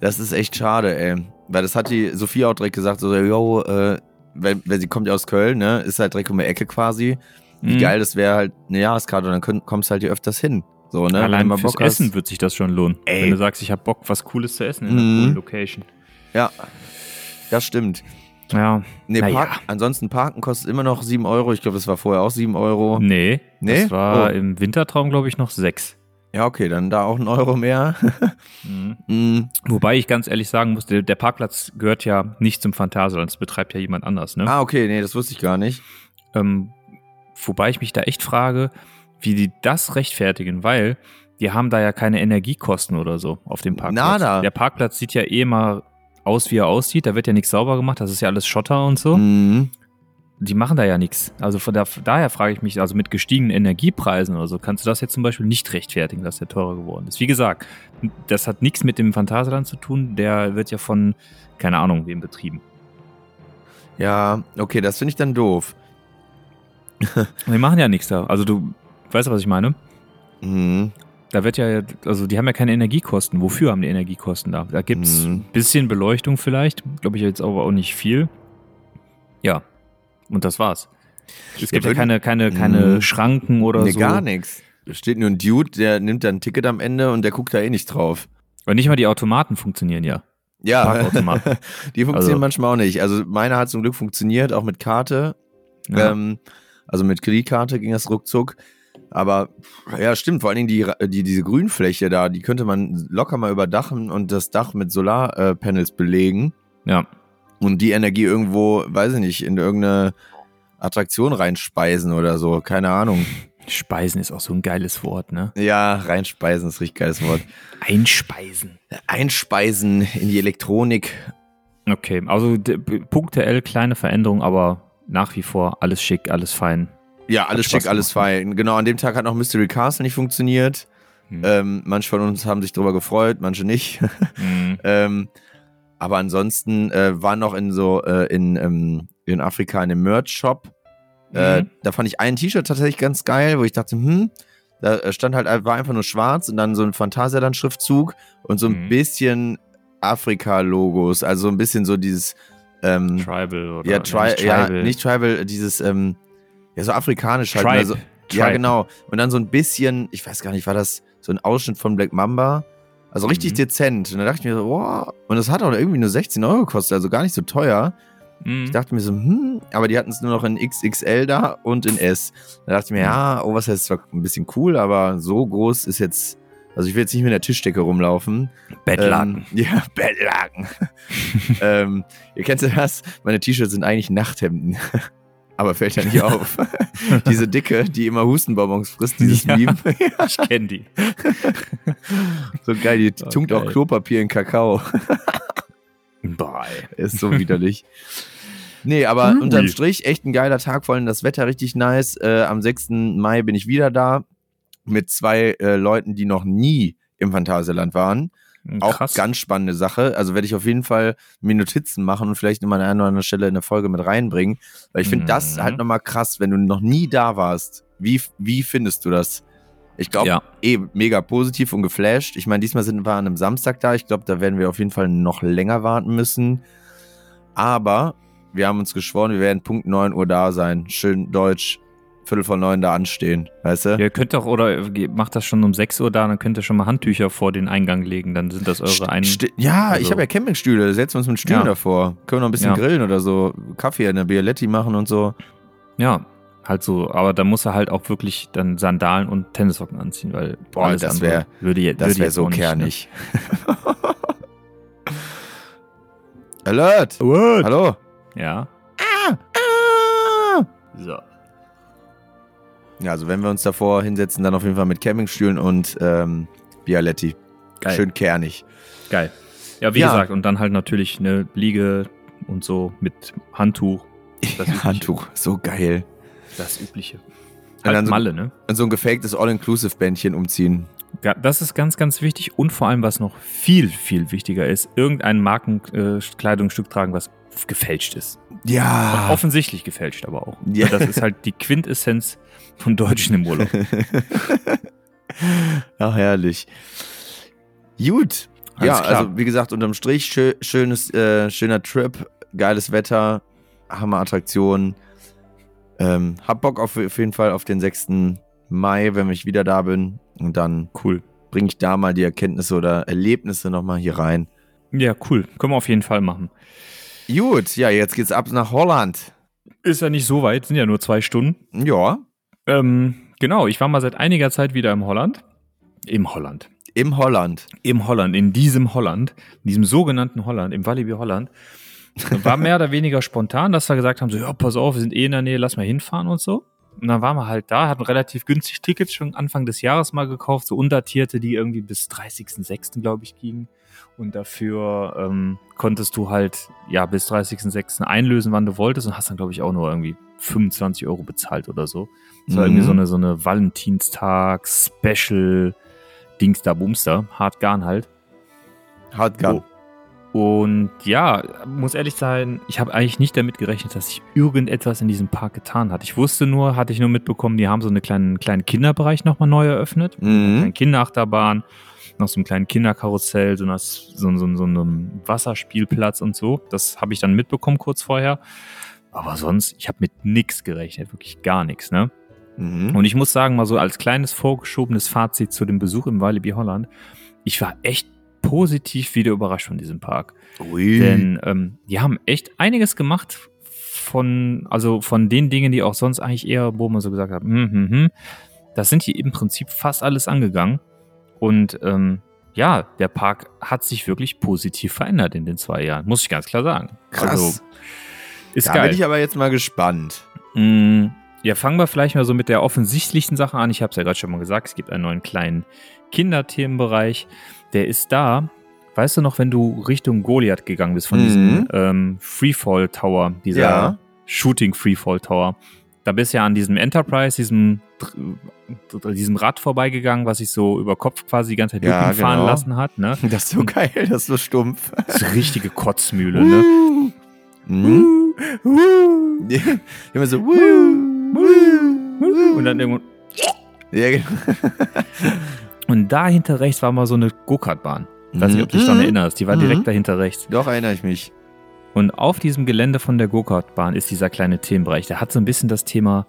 das ist echt schade, ey. Weil das hat die Sophia auch direkt gesagt, so, yo, äh, wenn, wenn sie kommt ja aus Köln, ne, ist halt direkt um die Ecke quasi. Wie Mhm. geil, das wäre halt eine Jahreskarte und dann könnt, kommst halt hier öfters hin. So, ne? Allein mal fürs Bock hast. Essen wird sich das schon lohnen. Ey. Wenn du sagst, ich habe Bock, was Cooles zu essen in einer Mhm. coolen Location. Ja, das stimmt. Ja. Nee, Naja. Park, ansonsten Parken kostet immer noch 7 Euro. Ich glaube, das war vorher auch 7 Euro. Nee, Nee? das war Oh. im Wintertraum, glaube ich, noch sechs. Ja, okay, dann da auch ein Euro mehr. Mhm. Mm, Wobei ich ganz ehrlich sagen muss, der, der Parkplatz gehört ja nicht zum Phantasialand, das betreibt ja jemand anders. Ne? ah, okay, nee, das wusste ich gar nicht. Ähm, wobei ich mich da echt frage, wie die das rechtfertigen, weil die haben da ja keine Energiekosten oder so auf dem Parkplatz. Nada. Der Parkplatz sieht ja eh mal aus, wie er aussieht. Da wird ja nichts sauber gemacht, das ist ja alles Schotter und so. Mm, Die machen da ja nichts. Also von da, daher frage ich mich, also mit gestiegenen Energiepreisen oder so, kannst du das jetzt zum Beispiel nicht rechtfertigen, dass der teurer geworden ist. Wie gesagt, das hat nichts mit dem Phantasialand zu tun. Der wird ja von, keine Ahnung, wem betrieben. ja, okay, das finde ich dann doof. Die machen ja nichts da. Also du weißt was ich meine? Mm, Da wird ja, also die haben ja keine Energiekosten. Wofür haben die Energiekosten da? Da gibt es Mhm. ein bisschen Beleuchtung vielleicht, glaube ich jetzt aber auch nicht viel. Ja, und das war's. Es gibt ja, würden- keine, keine, keine Mhm. Schranken oder nee, so. gar nichts. Da steht nur ein Dude, der nimmt dann ein Ticket am Ende und der guckt da eh nicht drauf. Und nicht mal die Automaten funktionieren ja. Ja, die funktionieren Also- manchmal auch nicht. Also meiner hat zum Glück funktioniert, auch mit Karte. Ja. Ähm, also mit Kreditkarte ging das ruckzuck. Aber ja, stimmt, vor allen Dingen die, die, diese Grünfläche da, die könnte man locker mal überdachen und das Dach mit Solarpanels belegen ja. und die Energie irgendwo, weiß ich nicht, in irgendeine Attraktion reinspeisen oder so. Keine Ahnung. Speisen ist auch so ein geiles Wort, ne? Ja, reinspeisen ist ein richtig geiles Wort. Einspeisen. Einspeisen in die Elektronik. Okay, also punktuell kleine Veränderung, aber nach wie vor alles schick, alles fein. Ja, alles schick, alles fein. Genau, an dem Tag hat noch Mystery Castle nicht funktioniert. Hm. Ähm, manche von uns haben sich darüber gefreut, manche nicht. Mhm. ähm, aber ansonsten äh, war noch in so äh, in, ähm, in Afrika in einem Merch-Shop. Äh, Mhm. da fand ich ein T-Shirt tatsächlich ganz geil, wo ich dachte, hm, da stand halt, war einfach nur schwarz und dann so ein Phantasialand-Schriftzug und so ein Mhm. bisschen Afrika-Logos, also so ein bisschen so dieses ähm, Tribal oder ja, nicht tri ja, Tribal. nicht Tribal, dieses ähm, ja so afrikanisch halt. Tribe. Also, ja, Tribe. genau. Und dann so ein bisschen, ich weiß gar nicht, war das so ein Ausschnitt von Black Mamba? Also richtig Mhm. dezent. Und da dachte ich mir so, wow. Und das hat auch irgendwie nur 16 Euro gekostet, also gar nicht so teuer. Mhm. Ich dachte mir so, hm, aber die hatten es nur noch in XXL da und in S. Da dachte ich mir, ja, oh, was heißt zwar ein bisschen cool, aber so groß ist jetzt, also ich will jetzt nicht mit der Tischdecke rumlaufen. Bettlaken. Ähm, ja, Bettlaken. ähm, ihr kennt ja das? Meine T-Shirts sind eigentlich Nachthemden. Aber fällt ja nicht auf. Diese Dicke, die immer Hustenbonbons frisst, dieses Ja. Meme. ich kenne die. so geil, die tunkt auch. Klopapier in Kakao. Boah. Ist so widerlich. Nee, aber Ui. unterm Strich echt ein geiler Tag, vor allem das Wetter richtig nice. Äh, am 6. Mai bin ich wieder da. mit zwei äh, Leuten, die noch nie im Phantasialand waren. Auch Krass. ganz spannende Sache. Also werde ich auf jeden Fall mir Notizen machen und vielleicht immer an einer oder anderen Stelle in der Folge mit reinbringen. Weil ich finde das Mhm. halt nochmal krass, wenn du noch nie da warst. Wie, wie findest du das? Ich glaube, Ja. eh mega positiv und geflasht. Ich meine, diesmal sind wir an einem Samstag da. Ich glaube, da werden wir auf jeden Fall noch länger warten müssen. Aber wir haben uns geschworen, wir werden Punkt 9 Uhr da sein. Schön deutsch, Viertel vor neun da anstehen. Weißt du? Ihr könnt doch, oder macht das schon um 6 Uhr da, dann könnt ihr schon mal Handtücher vor den Eingang legen, dann sind das eure ein. Ja, also- ich habe ja Campingstühle. Setzen wir uns mit Stühlen Ja. davor. Können wir noch ein bisschen Ja. grillen oder so. Kaffee in der Bialetti machen und so. Ja, halt so. Aber da muss er halt auch wirklich dann Sandalen und Tennissocken anziehen, weil Boah, das andere wär- würde, Das wäre so ne? kernig. Alert! Ne? Hallo? Ja. Ah! So. Ja, also wenn wir uns davor hinsetzen, dann auf jeden Fall mit Campingstühlen und ähm, Bialetti. Geil. Schön kernig. Geil. Ja, wie Ja. gesagt, und dann halt natürlich eine Liege und so mit Handtuch. Das. Handtuch, so geil. Das Übliche. Und Halt dann so- Malle, ne? Und so ein gefaktes All-Inclusive-Bändchen umziehen. Ja, das ist ganz, ganz wichtig und vor allem, was noch viel, viel wichtiger ist, irgendein Markenkleidungsstück tragen, was gefälscht ist. Ja. Und offensichtlich gefälscht aber auch. Ja. Das ist halt die Quintessenz von Deutschen im Urlaub. Ach, herrlich. Gut. Alles ja, klar. also wie gesagt, unterm Strich schö schönes, äh, schöner Trip, geiles Wetter, Hammer-Attraktion. Ähm, hab Bock auf, auf jeden Fall auf den 6. Mai, wenn ich wieder da bin. Und dann Cool. bringe ich da mal die Erkenntnisse oder Erlebnisse nochmal hier rein. Ja, cool. Können wir auf jeden Fall machen. Gut, ja, jetzt geht's ab nach Holland. Ist ja nicht so weit, sind ja nur zwei Stunden. Ja, Ähm, genau, ich war mal seit einiger Zeit wieder im Holland. Im Holland. im Holland. Im Holland, in diesem Holland, in diesem sogenannten Holland, im Walibi Holland. War mehr oder weniger spontan, dass wir gesagt haben, so, ja, pass auf, wir sind eh in der Nähe, lass mal hinfahren und so. Und dann waren wir halt da, hatten relativ günstig Tickets schon Anfang des Jahres mal gekauft, so undatierte, die irgendwie bis 30.06. glaube ich gingen. Und dafür ähm, konntest du halt ja bis 30.06. einlösen, wann du wolltest und hast dann glaube ich auch nur irgendwie 25 Euro bezahlt oder so. Das war Mhm. irgendwie so eine, so eine Valentinstag, Special, Dings da Bumster, hart garn halt. Hardgun. Und ja, muss ehrlich sein, ich habe eigentlich nicht damit gerechnet, dass sich irgendetwas in diesem Park getan hat. Ich wusste nur, hatte ich nur mitbekommen, die haben so einen kleinen, kleinen Kinderbereich nochmal neu eröffnet. Mhm. Eine Kinderachterbahn, noch so einen kleinen Kinderkarussell, so, einer, so, so, so einem Wasserspielplatz und so. Das habe ich dann mitbekommen kurz vorher. Aber sonst, ich habe mit nix gerechnet, wirklich gar nichts, ne? Mhm. Und ich muss sagen, mal so als kleines vorgeschobenes Fazit zu dem Besuch im Walibi Holland, ich war echt positiv wieder überrascht von diesem Park. Ui. Denn ähm, die haben echt einiges gemacht von, also von den Dingen, die auch sonst eigentlich eher, wo man so gesagt hat, hm, hm, hm, das sind die im Prinzip fast alles angegangen. Und ähm, ja, der Park hat sich wirklich positiv verändert in den zwei Jahren, muss ich ganz klar sagen. Krass. Also, ist da geil. bin ich aber jetzt mal gespannt. Mm, Ja, fangen wir vielleicht mal so mit der offensichtlichsten Sache an. Ich habe es ja gerade schon mal gesagt, es gibt einen neuen kleinen Kinderthemenbereich. Der ist da. Weißt du noch, wenn du Richtung Goliath gegangen bist von Mhm. diesem ähm, Freefall Tower, dieser Ja. Shooting Freefall Tower? Da bist du ja an diesem Enterprise, diesem, diesem Rad vorbeigegangen, was sich so über Kopf quasi die ganze Zeit Ja, Looping fahren genau. lassen hat. Ne? Das ist so geil, das ist so stumpf. Das ist eine richtige Kotzmühle. Ne? Mhm. Immer so. Und dann irgendwo Ja, genau. Und dahinter rechts war mal so eine Go-Kart-Bahn. Ich weiß nicht, ob du dich daran Mhm. erinnerst. Die war Mhm. direkt dahinter rechts. Doch, erinnere ich mich. Und auf diesem Gelände von der Go-Kart-Bahn ist dieser kleine Themenbereich. Der hat so ein bisschen das Thema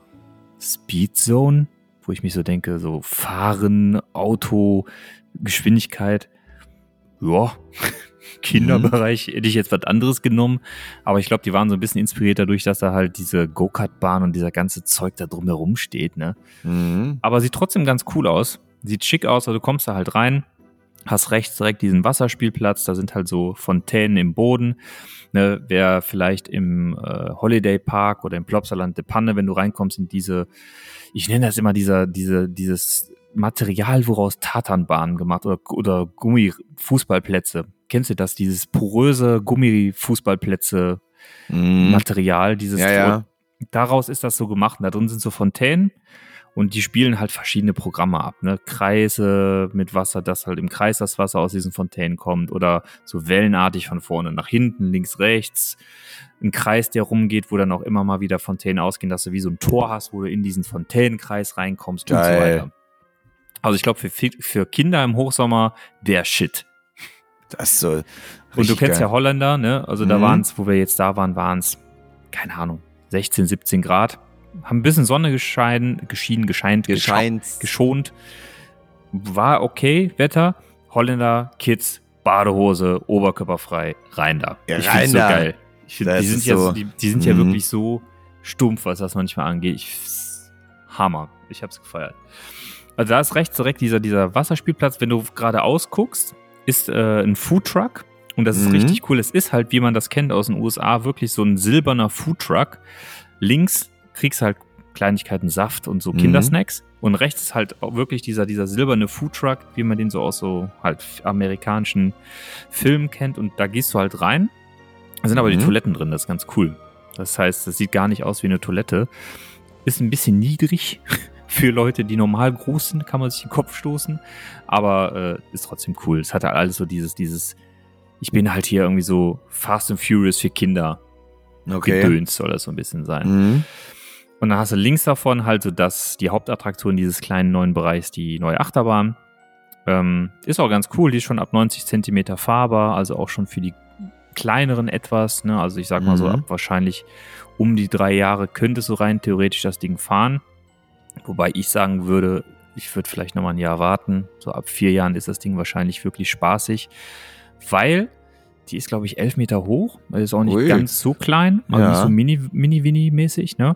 Speedzone, wo ich mich so denke, so Fahren, Auto, Geschwindigkeit. Ja, Kinderbereich hätte ich jetzt was anderes genommen. Aber ich glaube, die waren so ein bisschen inspiriert dadurch, dass da halt diese Go-Kart-Bahn und dieser ganze Zeug da drumherum steht, ne? Mhm. Aber sieht trotzdem ganz cool aus. Sieht schick aus, also du kommst da halt rein, hast rechts direkt diesen Wasserspielplatz, da sind halt so Fontänen im Boden. Ne, wer vielleicht im äh, Holiday Park oder im Plopsaland de Panne, wenn du reinkommst in diese, ich nenne das immer dieser, diese, dieses Material, woraus Tatanbahnen gemacht oder, oder Gummifußballplätze. Kennst du das? Dieses poröse Gummifußballplätze Mhm. Material, dieses Ja, ja. daraus ist das so gemacht. Und da drin sind so Fontänen. Und die spielen halt verschiedene Programme ab, ne? Kreise mit Wasser, dass halt im Kreis das Wasser aus diesen Fontänen kommt oder so wellenartig von vorne nach hinten, links, rechts. Ein Kreis, der rumgeht, wo dann auch immer mal wieder Fontänen ausgehen, dass du wie so ein Tor hast, wo du in diesen Fontänenkreis reinkommst und so Geil. weiter. Also ich glaube, für, für Kinder im Hochsommer der Shit. Das ist so. Und du kennst geil. ja Holländer, ne? Also da Mhm. waren es, wo wir jetzt da waren, waren es, keine Ahnung, 16, 17 Grad. Haben ein bisschen Sonne gescheinen, geschienen, gescheint, Gescheint. geschont. War okay, Wetter. Holländer, Kids, Badehose, oberkörperfrei, rein da. Ja, ich find's rein so geil. Ich find, die sind, ja, so- die, die sind ja Mhm. wirklich so stumpf, was das manchmal angeht. Ich, Hammer. Ich hab's gefeiert. Also da ist rechts direkt dieser, dieser Wasserspielplatz. Wenn du geradeaus guckst, ist äh, ein Foodtruck. Und das ist Mhm. richtig cool. Es ist halt, wie man das kennt aus den USA, wirklich so ein silberner Foodtruck. Links kriegst halt Kleinigkeiten, Saft und so Mhm. Kindersnacks. Und rechts ist halt auch wirklich dieser, dieser silberne Foodtruck, wie man den so aus so halt amerikanischen Filmen kennt. Und da gehst du halt rein. Da sind aber die Mhm. Toiletten drin, das ist ganz cool. Das heißt, das sieht gar nicht aus wie eine Toilette. Ist ein bisschen niedrig für Leute, die normal groß sind, kann man sich den Kopf stoßen. Aber äh, ist trotzdem cool. Es hat halt alles so dieses, dieses, ich bin halt hier irgendwie so Fast and Furious für Kinder. Okay. Gedöns soll das so ein bisschen sein. Mhm. Und dann hast du links davon halt so das, die Hauptattraktion dieses kleinen neuen Bereichs, die neue Achterbahn. Ähm, ist auch ganz cool, die ist schon ab 90 Zentimeter fahrbar, also auch schon für die kleineren etwas. Ne? Also ich sag mal so, Mhm. ab wahrscheinlich um die drei Jahre könntest du rein theoretisch das Ding fahren. Wobei ich sagen würde, ich würde vielleicht nochmal ein Jahr warten. So ab vier Jahren ist das Ding wahrscheinlich wirklich spaßig, weil die ist, glaube ich, elf Meter hoch. Ist auch nicht Ui. ganz so klein, also Ja. nicht so mini, mini, mini mäßig, ne?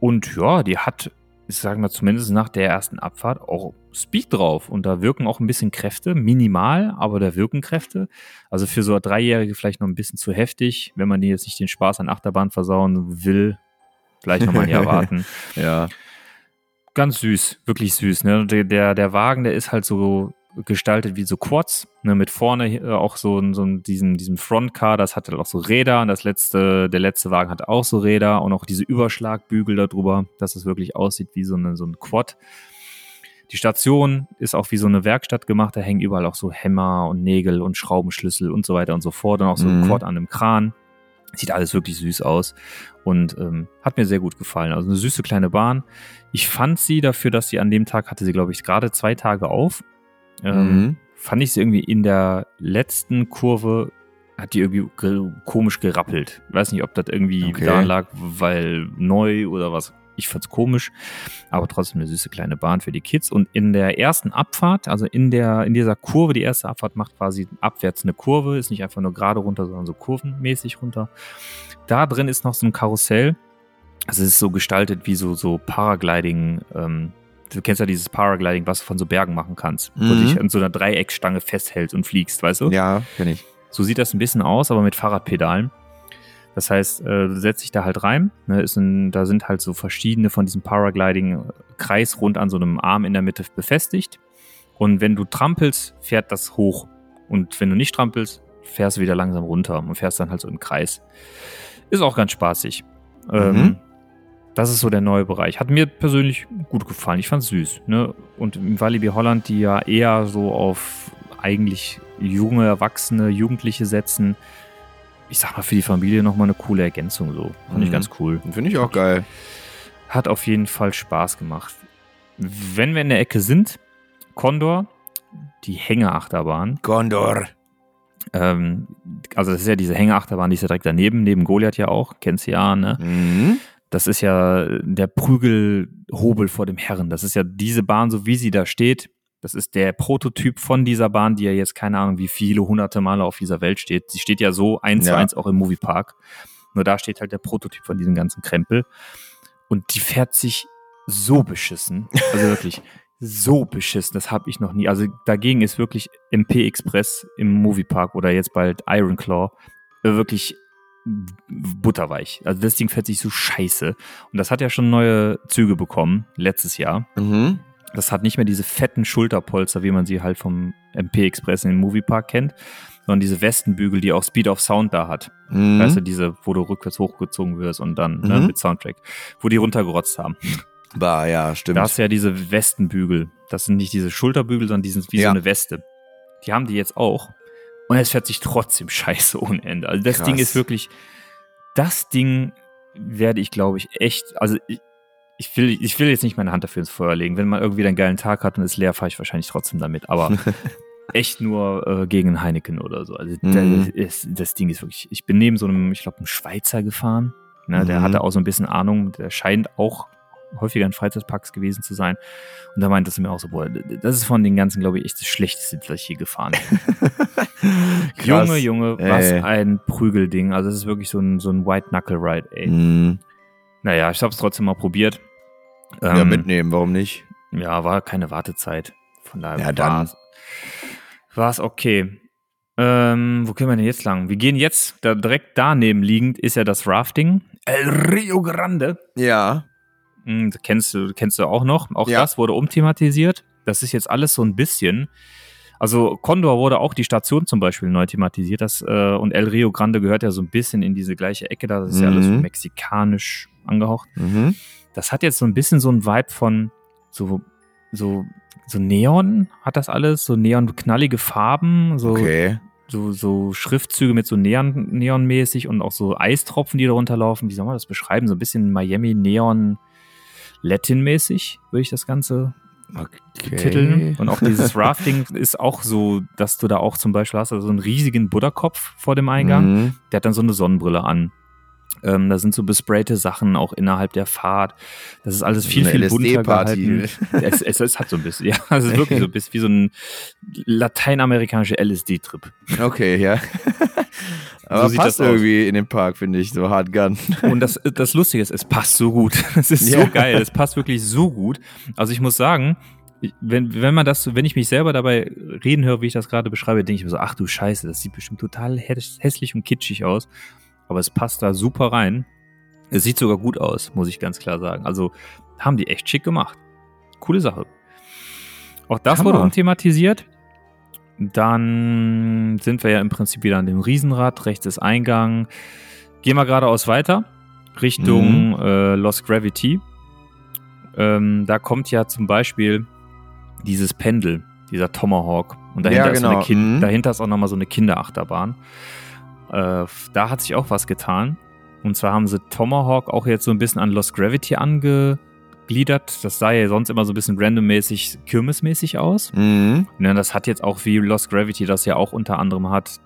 Und ja, die hat, ich sage mal, zumindest nach der ersten Abfahrt auch Speed drauf. Und da wirken auch ein bisschen Kräfte, minimal, aber da wirken Kräfte. Also für so Dreijährige vielleicht noch ein bisschen zu heftig, wenn man die jetzt nicht den Spaß an Achterbahn versauen will. Vielleicht nochmal ein Jahr warten. Ja. Ganz süß, wirklich süß. Ne? Der, der, der Wagen, der ist halt so gestaltet wie so Quads, ne? mit vorne äh, auch so, ein- so ein- diesen, diesem Frontcar, das hat halt auch so Räder und das letzte, der letzte Wagen hat auch so Räder und auch diese Überschlagbügel darüber, dass es wirklich aussieht wie so, eine, so ein Quad. Die Station ist auch wie so eine Werkstatt gemacht, da hängen überall auch so Hämmer und Nägel und Schraubenschlüssel und so weiter und so fort und auch so ein Mhm. Quad an einem Kran. Sieht alles wirklich süß aus und ähm, hat mir sehr gut gefallen. Also eine süße kleine Bahn. Ich fand sie dafür, dass sie an dem Tag hatte sie, glaube ich, gerade zwei Tage auf. Ähm, Mhm. Fand ich sie irgendwie in der letzten Kurve, hat die irgendwie ge komisch gerappelt. Weiß nicht, ob das irgendwie Okay. daran lag, weil neu oder was. Ich fand's komisch, aber trotzdem eine süße kleine Bahn für die Kids. Und in der ersten Abfahrt, also in der, in dieser Kurve, die erste Abfahrt macht quasi abwärts eine Kurve, ist nicht einfach nur gerade runter, sondern so kurvenmäßig runter. Da drin ist noch so ein Karussell. Also es ist so gestaltet wie so, so Paragliding, ähm, du kennst ja dieses Paragliding, was du von so Bergen machen kannst, wo du Mhm. dich an so einer Dreieckstange festhältst und fliegst, weißt du? Ja, kenn ich. So sieht das ein bisschen aus, aber mit Fahrradpedalen. Das heißt, äh, du setzt dich da halt rein. Ne, ein, da sind halt so verschiedene von diesem Paragliding äh, kreisrund an so einem Arm in der Mitte befestigt. Und wenn du trampelst, fährt das hoch. Und wenn du nicht trampelst, fährst du wieder langsam runter und fährst dann halt so im Kreis. Ist auch ganz spaßig. Ähm, Mhm. Das ist so der neue Bereich. Hat mir persönlich gut gefallen. Ich fand's süß. Ne? Und im Walibi Holland, die ja eher so auf eigentlich junge, erwachsene, Jugendliche setzen, ich sag mal, für die Familie nochmal eine coole Ergänzung so. Fand ich Mhm. ganz cool. Finde ich auch geil. Hat auf jeden Fall Spaß gemacht. Wenn wir in der Ecke sind, Condor, die Hängeachterbahn. Gondor. Ähm, also das ist ja diese Hängeachterbahn, die ist ja direkt daneben, neben Goliath ja auch, kennst du ja, ne? Mhm. Das ist ja der Prügelhobel vor dem Herren. Das ist ja diese Bahn, so wie sie da steht. Das ist der Prototyp von dieser Bahn, die ja jetzt keine Ahnung, wie viele hunderte Male auf dieser Welt steht. Sie steht ja so eins zu eins auch im Moviepark. Nur da steht halt der Prototyp von diesem ganzen Krempel. Und die fährt sich so beschissen. Also wirklich so beschissen. Das habe ich noch nie. Also dagegen ist wirklich MP Express im Moviepark oder jetzt bald Iron Claw äh, wirklich butterweich. Also das Ding fährt sich so scheiße. Und das hat ja schon neue Züge bekommen, letztes Jahr. Mhm. Das hat nicht mehr diese fetten Schulterpolster, wie man sie halt vom MP Express in den Moviepark kennt, sondern diese Westenbügel, die auch Speed of Sound da hat. Mhm. Weißt du, diese, wo du rückwärts hochgezogen wirst und dann ne, Mhm. mit Soundtrack, wo die runtergerotzt haben. Bah, ja, stimmt. Da hast du ja diese Westenbügel. Das sind nicht diese Schulterbügel, sondern die sind wie Ja. so eine Weste. Die haben die jetzt auch. Und es fährt sich trotzdem scheiße ohne Ende. Also das Krass. Ding ist wirklich, das Ding werde ich, glaube ich, echt, also ich, ich, will, ich will jetzt nicht meine Hand dafür ins Feuer legen. Wenn man irgendwie einen geilen Tag hat und ist leer, fahre ich wahrscheinlich trotzdem damit. Aber echt nur äh, gegen einen Heineken oder so. Also Mhm. das, ist, das Ding ist wirklich, ich bin neben so einem, ich glaube, einem Schweizer gefahren. Ne, Der Mhm. hatte auch so ein bisschen Ahnung, der scheint auch häufiger in Freizeitparks gewesen zu sein. Und da meinte es mir auch so, boah, das ist von den ganzen, glaube ich, echt das Schlechteste, das ich hier gefahren bin. Junge, Junge, was Ey. ein Prügelding. Also es ist wirklich so ein, so ein White-Knuckle-Ride, ey. Mhm. Naja, ich habe es trotzdem mal probiert. Ja, Ähm, mitnehmen, warum nicht? ja, war keine Wartezeit. Von daher Ja, dann. war es okay. Ähm, wo können wir denn jetzt lang? Wir gehen jetzt, da direkt daneben liegend ist ja das Rafting. El Rio Grande. Ja. Hm, kennst du, kennst du auch noch. Auch Ja. das wurde umthematisiert. Das ist jetzt alles so ein bisschen. Also Condor wurde auch die Station zum Beispiel neu thematisiert. Das, äh, und El Rio Grande gehört ja so ein bisschen in diese gleiche Ecke da. Das ist ja alles so Mhm. mexikanisch angehaucht. Mhm. Das hat jetzt so ein bisschen so ein Vibe von so, so, so Neon hat das alles, so neon-knallige Farben, so, Okay. so, so Schriftzüge mit so Neon, Neonmäßig und auch so Eistropfen, die da runterlaufen. Wie soll man das beschreiben? So ein bisschen Miami Neon Latin-mäßig, würde ich das Ganze okay. titeln. Und auch dieses Rafting ist auch so, dass du da auch zum Beispiel hast, also so einen riesigen Buddha-Kopf vor dem Eingang. Mhm. Der hat dann so eine Sonnenbrille an. Ähm, da sind so besprayte Sachen auch innerhalb der Fahrt. Das ist alles viel, So viel bunter gehalten. Es, es, es hat so ein bisschen, ja, es ist wirklich so ein bisschen wie so ein lateinamerikanischer LSD-Trip. Okay, ja. Aber sieht passt das aus. irgendwie in den Park, finde ich, so hart gun. Und das, das Lustige ist, es passt so gut. Es ist Ja. so geil. Es passt wirklich so gut. Also ich muss sagen, wenn, wenn man das, wenn ich mich selber dabei reden höre, wie ich das gerade beschreibe, denke ich mir so, ach du Scheiße, das sieht bestimmt total häss- hässlich und kitschig aus. Aber es passt da super rein. Es sieht sogar gut aus, muss ich ganz klar sagen. Also haben die echt schick gemacht. Coole Sache. Auch das Hammer. wurde umthematisiert. Dann sind wir ja im Prinzip wieder an dem Riesenrad. Rechts ist Eingang. Gehen wir geradeaus weiter. Richtung äh, Lost Gravity. Ähm, da kommt ja zum Beispiel dieses Pendel, dieser Tomahawk. Und dahinter, Ja, ist, genau. kind Mhm. dahinter ist auch nochmal so eine Kinderachterbahn. Äh, da hat sich auch was getan. Und zwar haben sie Tomahawk auch jetzt so ein bisschen an Lost Gravity angegliedert. Das sah ja sonst immer so ein bisschen randommäßig, kirmesmäßig aus. Mhm. Ne, das hat jetzt auch wie Lost Gravity das ja auch unter anderem hat.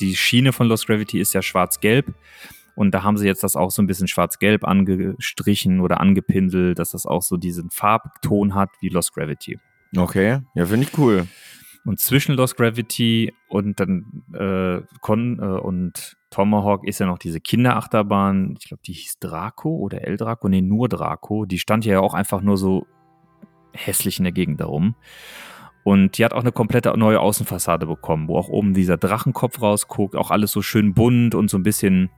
Die Schiene von Lost Gravity ist ja schwarz-gelb. Und da haben sie jetzt das auch so ein bisschen schwarz-gelb angestrichen oder angepinselt, dass das auch so diesen Farbton hat wie Lost Gravity. Okay. Ja, finde ich cool. Und zwischen Lost Gravity und dann äh, Con äh, und Tomahawk ist ja noch diese Kinderachterbahn. Ich glaube, die hieß Draco oder El Draco. Nee, nur Draco. Die stand ja auch einfach nur so hässlich in der Gegend darum. Und die hat auch eine komplette neue Außenfassade bekommen, wo auch oben dieser Drachenkopf rausguckt, auch alles so schön bunt und so ein bisschen,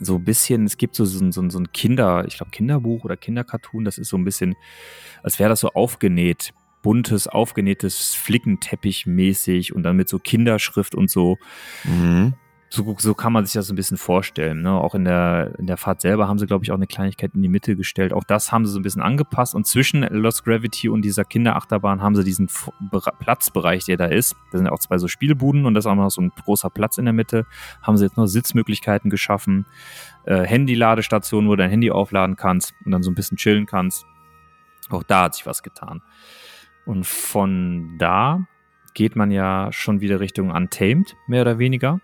so ein bisschen, es gibt so, so, so, so ein Kinder, ich glaube Kinderbuch oder Kindercartoon, das ist so ein bisschen, als wäre das so aufgenäht, buntes, aufgenähtes Flickenteppich mäßig und dann mit so Kinderschrift und so. Mhm. So, so kann man sich das so ein bisschen vorstellen. Ne? Auch in der, in der Fahrt selber haben sie, glaube ich, auch eine Kleinigkeit in die Mitte gestellt. Auch das haben sie so ein bisschen angepasst. Und zwischen Lost Gravity und dieser Kinderachterbahn haben sie diesen Platzbereich, der da ist. Da sind ja auch zwei so Spielbuden und da ist auch noch so ein großer Platz in der Mitte. Haben sie jetzt noch Sitzmöglichkeiten geschaffen. Äh, Handy-Ladestation, wo du dein Handy aufladen kannst und dann so ein bisschen chillen kannst. Auch da hat sich was getan. Und von da geht man ja schon wieder Richtung Untamed, mehr oder weniger.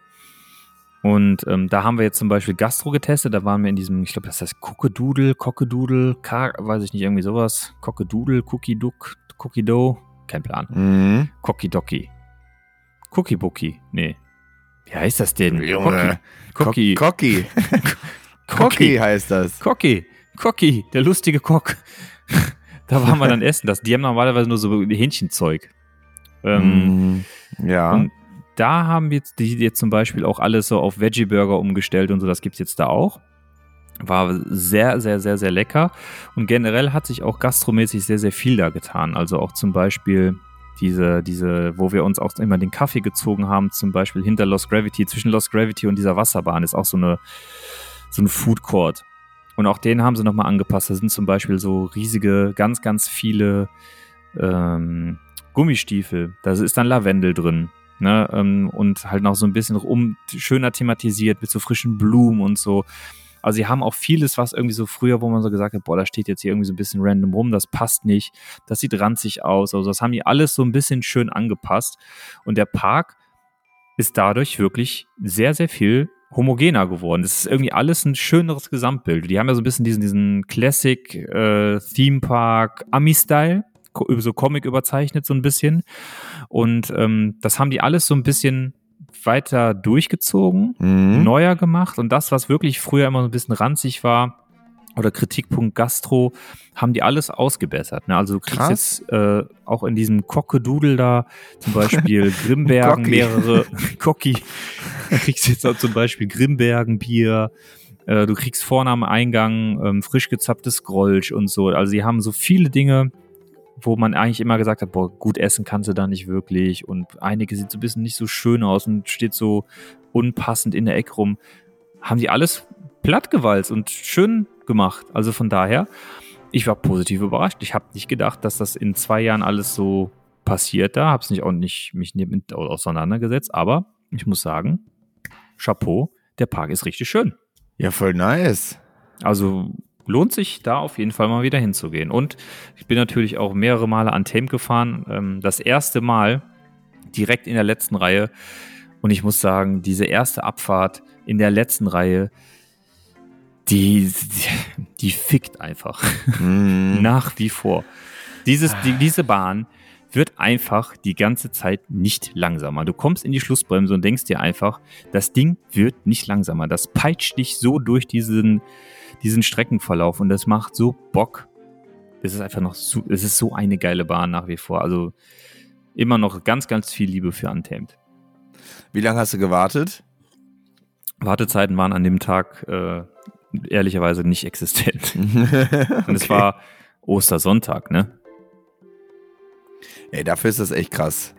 Und ähm, da haben wir jetzt zum Beispiel Gastro getestet. Da waren wir in diesem, ich glaube, das heißt Cockedoodle, Cockedoodle, Ka weiß ich nicht, irgendwie sowas. Cockedoodle, Cookie Duck, Cookie Dough, kein Plan. Mhm. Cookie Docky. Cookie Bookie, nee. Wie heißt das denn? Junge. Cookie. Cocky. Cocky heißt das. Cocky. Cocky, der lustige Cock. Da waren wir dann essen. Das, die haben normalerweise nur so Hähnchenzeug. Ähm, Mhm. Ja. Und da haben jetzt die jetzt zum Beispiel auch alles so auf Veggie-Burger umgestellt und so, das gibt's jetzt da auch. War sehr, sehr, sehr, sehr lecker. Und generell hat sich auch gastromäßig sehr, sehr viel da getan. Also auch zum Beispiel diese, diese, wo wir uns auch immer den Kaffee gezogen haben, zum Beispiel hinter Lost Gravity, zwischen Lost Gravity und dieser Wasserbahn ist auch so eine, so ein Food Court. Und auch den haben sie nochmal angepasst. Da sind zum Beispiel so riesige, ganz, ganz viele ähm, Gummistiefel. Da ist dann Lavendel drin. Ne? Ähm, und halt noch so ein bisschen um schöner thematisiert mit so frischen Blumen und so. Also sie haben auch vieles, was irgendwie so früher, wo man so gesagt hat, boah, da steht jetzt hier irgendwie so ein bisschen random rum, das passt nicht, das sieht ranzig aus. Also das haben die alles so ein bisschen schön angepasst. Und der Park ist dadurch wirklich sehr, sehr viel homogener geworden. Es ist irgendwie alles ein schöneres Gesamtbild. Die haben ja so ein bisschen diesen, diesen Classic äh, Theme Park Ami-Style, so Comic überzeichnet so ein bisschen. Und ähm, das haben die alles so ein bisschen weiter durchgezogen, Mhm. neuer gemacht. Und das, was wirklich früher immer so ein bisschen ranzig war, oder Kritikpunkt Gastro, haben die alles ausgebessert. Ne? Also du kriegst Krass. jetzt äh, auch in diesem Kocke-Dudel da zum Beispiel Grimbergen mehrere Cocki. Du kriegst jetzt auch zum Beispiel Grimbergen Bier. Äh, du kriegst vorne am Eingang ähm, frisch gezapptes Grolsch und so. Also sie haben so viele Dinge, wo man eigentlich immer gesagt hat, boah, gut essen kannst du da nicht wirklich. Und einige sieht so ein bisschen nicht so schön aus und steht so unpassend in der Ecke rum. Haben die alles plattgewalzt und schön gemacht. Also von daher, ich war positiv überrascht. Ich habe nicht gedacht, dass das in zwei Jahren alles so passiert da. Habe es nicht auch nicht mich nicht mit auseinandergesetzt, aber ich muss sagen, Chapeau, der Park ist richtig schön. Ja, voll nice. Also lohnt sich da auf jeden Fall mal wieder hinzugehen. Und ich bin natürlich auch mehrere Male an Tame gefahren. Ähm, das erste Mal direkt in der letzten Reihe. Und ich muss sagen, diese erste Abfahrt in der letzten Reihe, die, die, die fickt einfach. Mhm. Nach wie vor. Dieses, die, diese Bahn wird einfach die ganze Zeit nicht langsamer. Du kommst in die Schlussbremse und denkst dir einfach, das Ding wird nicht langsamer. Das peitscht dich so durch diesen, diesen Streckenverlauf und das macht so Bock. Es ist einfach noch so, es ist so eine geile Bahn nach wie vor. Also immer noch ganz, ganz viel Liebe für Untamed. Wie lange hast du gewartet? Wartezeiten waren an dem Tag äh, ehrlicherweise nicht existent. Und es war Ostersonntag, ne? Ey, dafür ist das echt krass.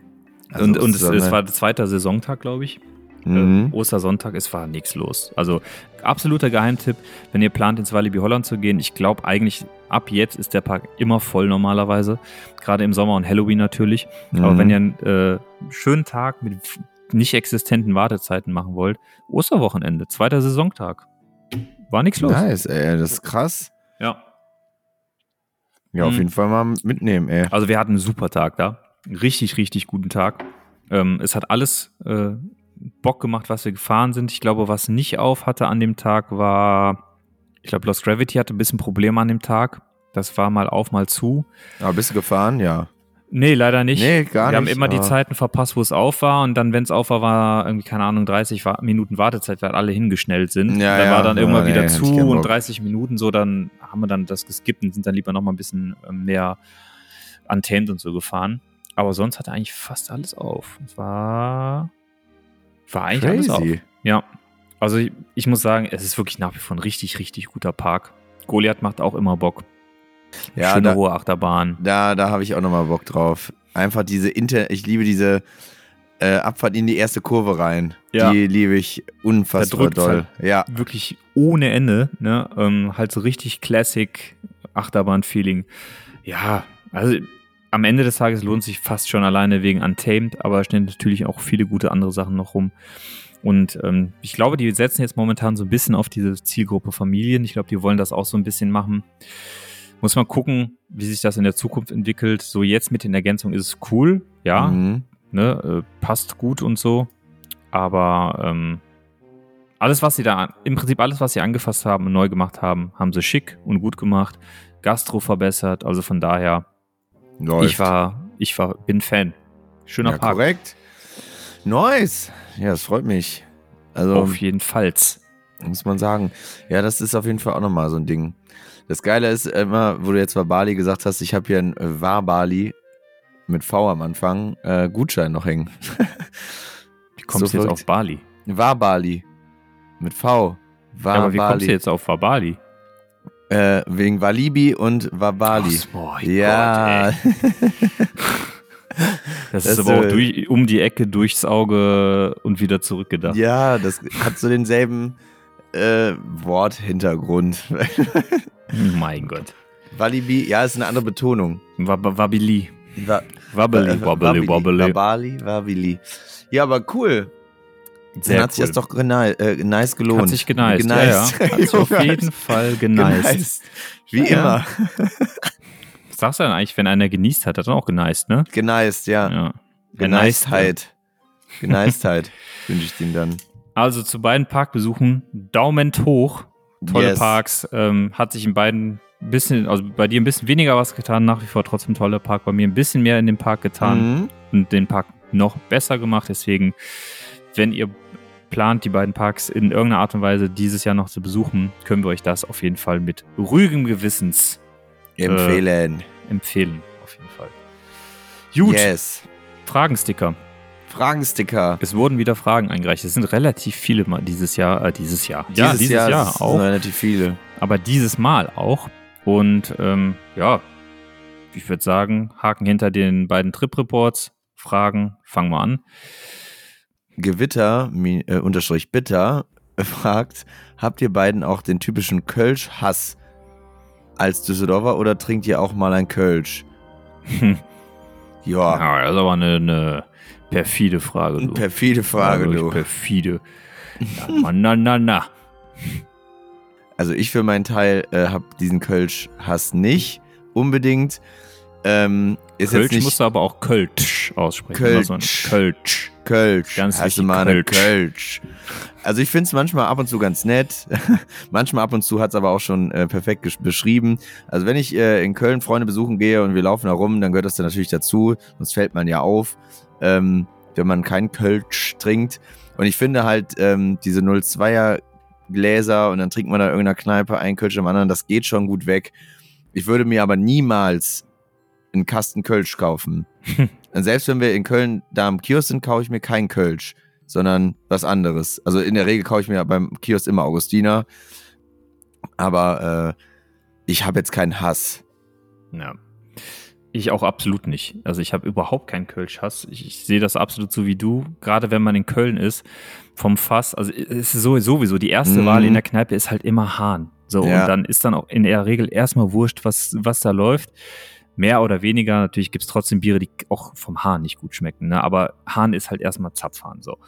Also, und und es, es war der zweite Saisontag, glaube ich. Mhm. Äh, Ostersonntag, es war nichts los. Also absoluter Geheimtipp, wenn ihr plant, ins Walibi Holland zu gehen. Ich glaube eigentlich, ab jetzt ist der Park immer voll normalerweise. Gerade im Sommer und Halloween natürlich. Aber Mhm. wenn ihr einen äh, schönen Tag mit nicht existenten Wartezeiten machen wollt, Osterwochenende, zweiter Saisontag. War nichts los. Nice, ey, das ist krass. Ja. Ja, auf Mhm. jeden Fall mal mitnehmen, ey. Also wir hatten einen super Tag da. Richtig, richtig guten Tag. Ähm, es hat alles äh, Bock gemacht, was wir gefahren sind. Ich glaube, was nicht auf hatte an dem Tag war, ich glaube, Lost Gravity hatte ein bisschen Probleme an dem Tag. Das war mal auf, mal zu. Aber bist du gefahren? Ja. Nee, leider nicht. Nee, gar wir haben nicht, immer die aber- Zeiten verpasst, wo es auf war. Und dann, wenn es auf war, war irgendwie, keine Ahnung, 30 Wa- Minuten Wartezeit, weil alle hingeschnellt sind. Ja, dann ja. war dann irgendwann Ja, wieder nee, hätte zu und Bock. 30 Minuten so, dann haben wir dann das geskippt und sind dann lieber noch mal ein bisschen ähm, mehr untamed und so gefahren. Aber sonst hatte eigentlich fast alles auf. Es war, war eigentlich alles auf. Crazy. Ja. Also ich, ich muss sagen, es ist wirklich nach wie vor ein richtig, richtig guter Park. Goliath macht auch immer Bock. Ja, Schöne da, hohe Achterbahn. da, da habe ich auch nochmal Bock drauf. Einfach diese Inter, ich liebe diese äh, Abfahrt in die erste Kurve rein. Ja. Die liebe ich unfassbar doll. Ja. wirklich ohne Ende, ne? Ähm, halt so richtig Classic Achterbahn-Feeling. Ja, also am Ende des Tages lohnt sich fast schon alleine wegen Untamed, aber es stehen natürlich auch viele gute andere Sachen noch rum. Und ähm, ich glaube, die setzen jetzt momentan so ein bisschen auf diese Zielgruppe Familien. Ich glaube, die wollen das auch so ein bisschen machen. Muss man gucken, wie sich das in der Zukunft entwickelt. So jetzt mit den Ergänzungen ist es cool, ja, Mhm. ne, äh, passt gut und so. Aber ähm, alles, was sie da, im Prinzip alles, was sie angefasst haben und neu gemacht haben, haben sie schick und gut gemacht. Gastro verbessert, also von daher, Läuft. ich war, ich war, bin Fan. Schöner ja, Park. korrekt. Nice. Ja, das freut mich. Also, Auf jeden Fall. muss man sagen. Ja, das ist auf jeden Fall auch nochmal so ein Ding. Das Geile ist immer, wo du jetzt Wabali gesagt hast, ich habe hier ein äh, Wabali mit V am Anfang, äh, Gutschein noch hängen. Wie kommst So du jetzt auf Bali? Wabali mit V. Ja, aber wie kommst Wabali. du jetzt auf Bali? Äh, wegen Walibi und Wabali. Oh, ja. Gott. Das, Das, ist aber auch äh, durch, um die Ecke, durchs Auge und wieder zurückgedacht. ja, das hat so denselben äh, Worthintergrund. mein Gott. Walibi, ja, ist eine andere Betonung. Wab Wabili. Wa Wabbeli, äh. Wabali, Wabili. Ja, aber cool. Sehr Dann hat sich cool. das doch äh, nice gelohnt. Hat sich geneist, Geneist. ja, ja. Hat sich auf jeden Fall geneist. Geneist. Wie Ja. immer. Was sagst du denn eigentlich, wenn einer genießt hat, hat er auch geneist, ne? Geneist, ja. Ja. Geneistheit. Geneistheit wünsche ich ihm dann. Also zu beiden Parkbesuchen, Daumen hoch. Tolle Yes. Parks. Ähm, hat sich in beiden ein bisschen, also bei dir ein bisschen weniger was getan, nach wie vor trotzdem toller Park. Bei mir ein bisschen mehr in dem Park getan Mhm. und den Park noch besser gemacht. Deswegen, wenn ihr plant, die beiden Parks in irgendeiner Art und Weise dieses Jahr noch zu besuchen, können wir euch das auf jeden Fall mit ruhigem Gewissens Empfehlen. empfehlen. Auf jeden Fall. Gut, Yes. Fragensticker. Fragensticker. Es wurden wieder Fragen eingereicht. Es sind relativ viele mal dieses Jahr, äh, dieses Jahr. ja, dieses Jahr, Jahr, sind auch. relativ viele. aber dieses Mal auch. Und ähm, ja, ich würde sagen, Haken hinter den beiden Trip-Reports, Fragen, fangen wir an. Gewitter, äh, unterstrich bitter, fragt, habt ihr beiden auch den typischen Kölsch-Hass als Düsseldorfer oder trinkt ihr auch mal ein Kölsch? Ja, Ja, das ist aber eine, eine perfide Frage. Du. perfide Frage, Ja, du. Perfide. Na, na, na, na. Also ich für meinen Teil äh, habe diesen Kölsch-Hass nicht unbedingt. Ähm, ist Kölsch jetzt nicht musst du aber auch Kölsch aussprechen. Kölsch. Immer So ein Kölsch. Kölsch. Ganz Hast du mal Kölsch. Kölsch. Also ich finde es manchmal ab und zu ganz nett. manchmal ab und zu hat es aber auch schon äh, perfekt beschrieben. Also wenn ich äh, in Köln Freunde besuchen gehe und wir laufen da rum, dann gehört das dann natürlich dazu. Sonst fällt man ja auf, ähm, wenn man kein Kölsch trinkt. Und ich finde halt ähm, diese 02er Gläser und dann trinkt man da in irgendeiner Kneipe ein Kölsch am anderen, das geht schon gut weg. Ich würde mir aber niemals einen Kasten Kölsch kaufen. Und selbst wenn wir in Köln da am Kiosk sind, kaufe ich mir kein Kölsch, sondern was anderes. Also in der Regel kaufe ich mir beim Kiosk immer Augustiner. Aber äh, ich habe jetzt keinen Hass. Ja. Ich auch absolut nicht. Also ich habe überhaupt keinen Kölsch-Hass. Ich, ich sehe das absolut so wie du. Gerade wenn man in Köln ist, vom Fass, also es ist so- sowieso, die erste Mhm. Wahl in der Kneipe ist halt immer Hahn. So, Ja. und dann ist dann auch in der Regel erstmal wurscht, was, was da läuft. Mehr oder weniger, natürlich gibt's trotzdem Biere, die auch vom Hahn nicht gut schmecken, ne? aber Hahn ist halt erstmal Zapfhahn, so.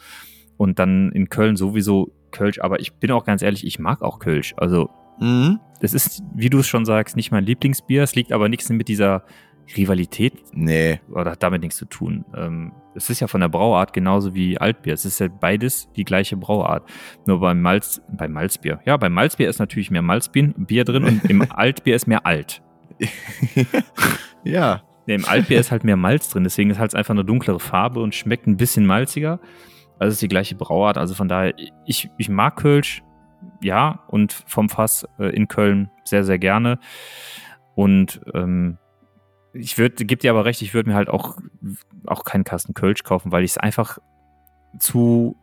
Und dann in Köln sowieso Kölsch, aber ich bin auch ganz ehrlich, ich mag auch Kölsch. Also Mhm. das ist, wie du es schon sagst, nicht mein Lieblingsbier. Es liegt aber nichts mit dieser Rivalität Nee. oder hat damit nichts zu tun. Ähm, es ist ja von der Brauart genauso wie Altbier. Es ist ja beides die gleiche Brauart. Nur beim Malz, beim Malzbier. Ja, beim Malzbier ist natürlich mehr Malzbier Bier drin und im Altbier ist mehr Alt. ja. Nee, Im Altbier ist halt mehr Malz drin, deswegen ist halt einfach eine dunklere Farbe und schmeckt ein bisschen malziger. Also es ist die gleiche Brauart. Also von daher, ich, ich mag Kölsch, ja, und vom Fass äh, in Köln sehr, sehr gerne. Und ähm, ich würde, gebe dir aber recht, ich würde mir halt auch, auch keinen Kasten Kölsch kaufen, weil ich es einfach zu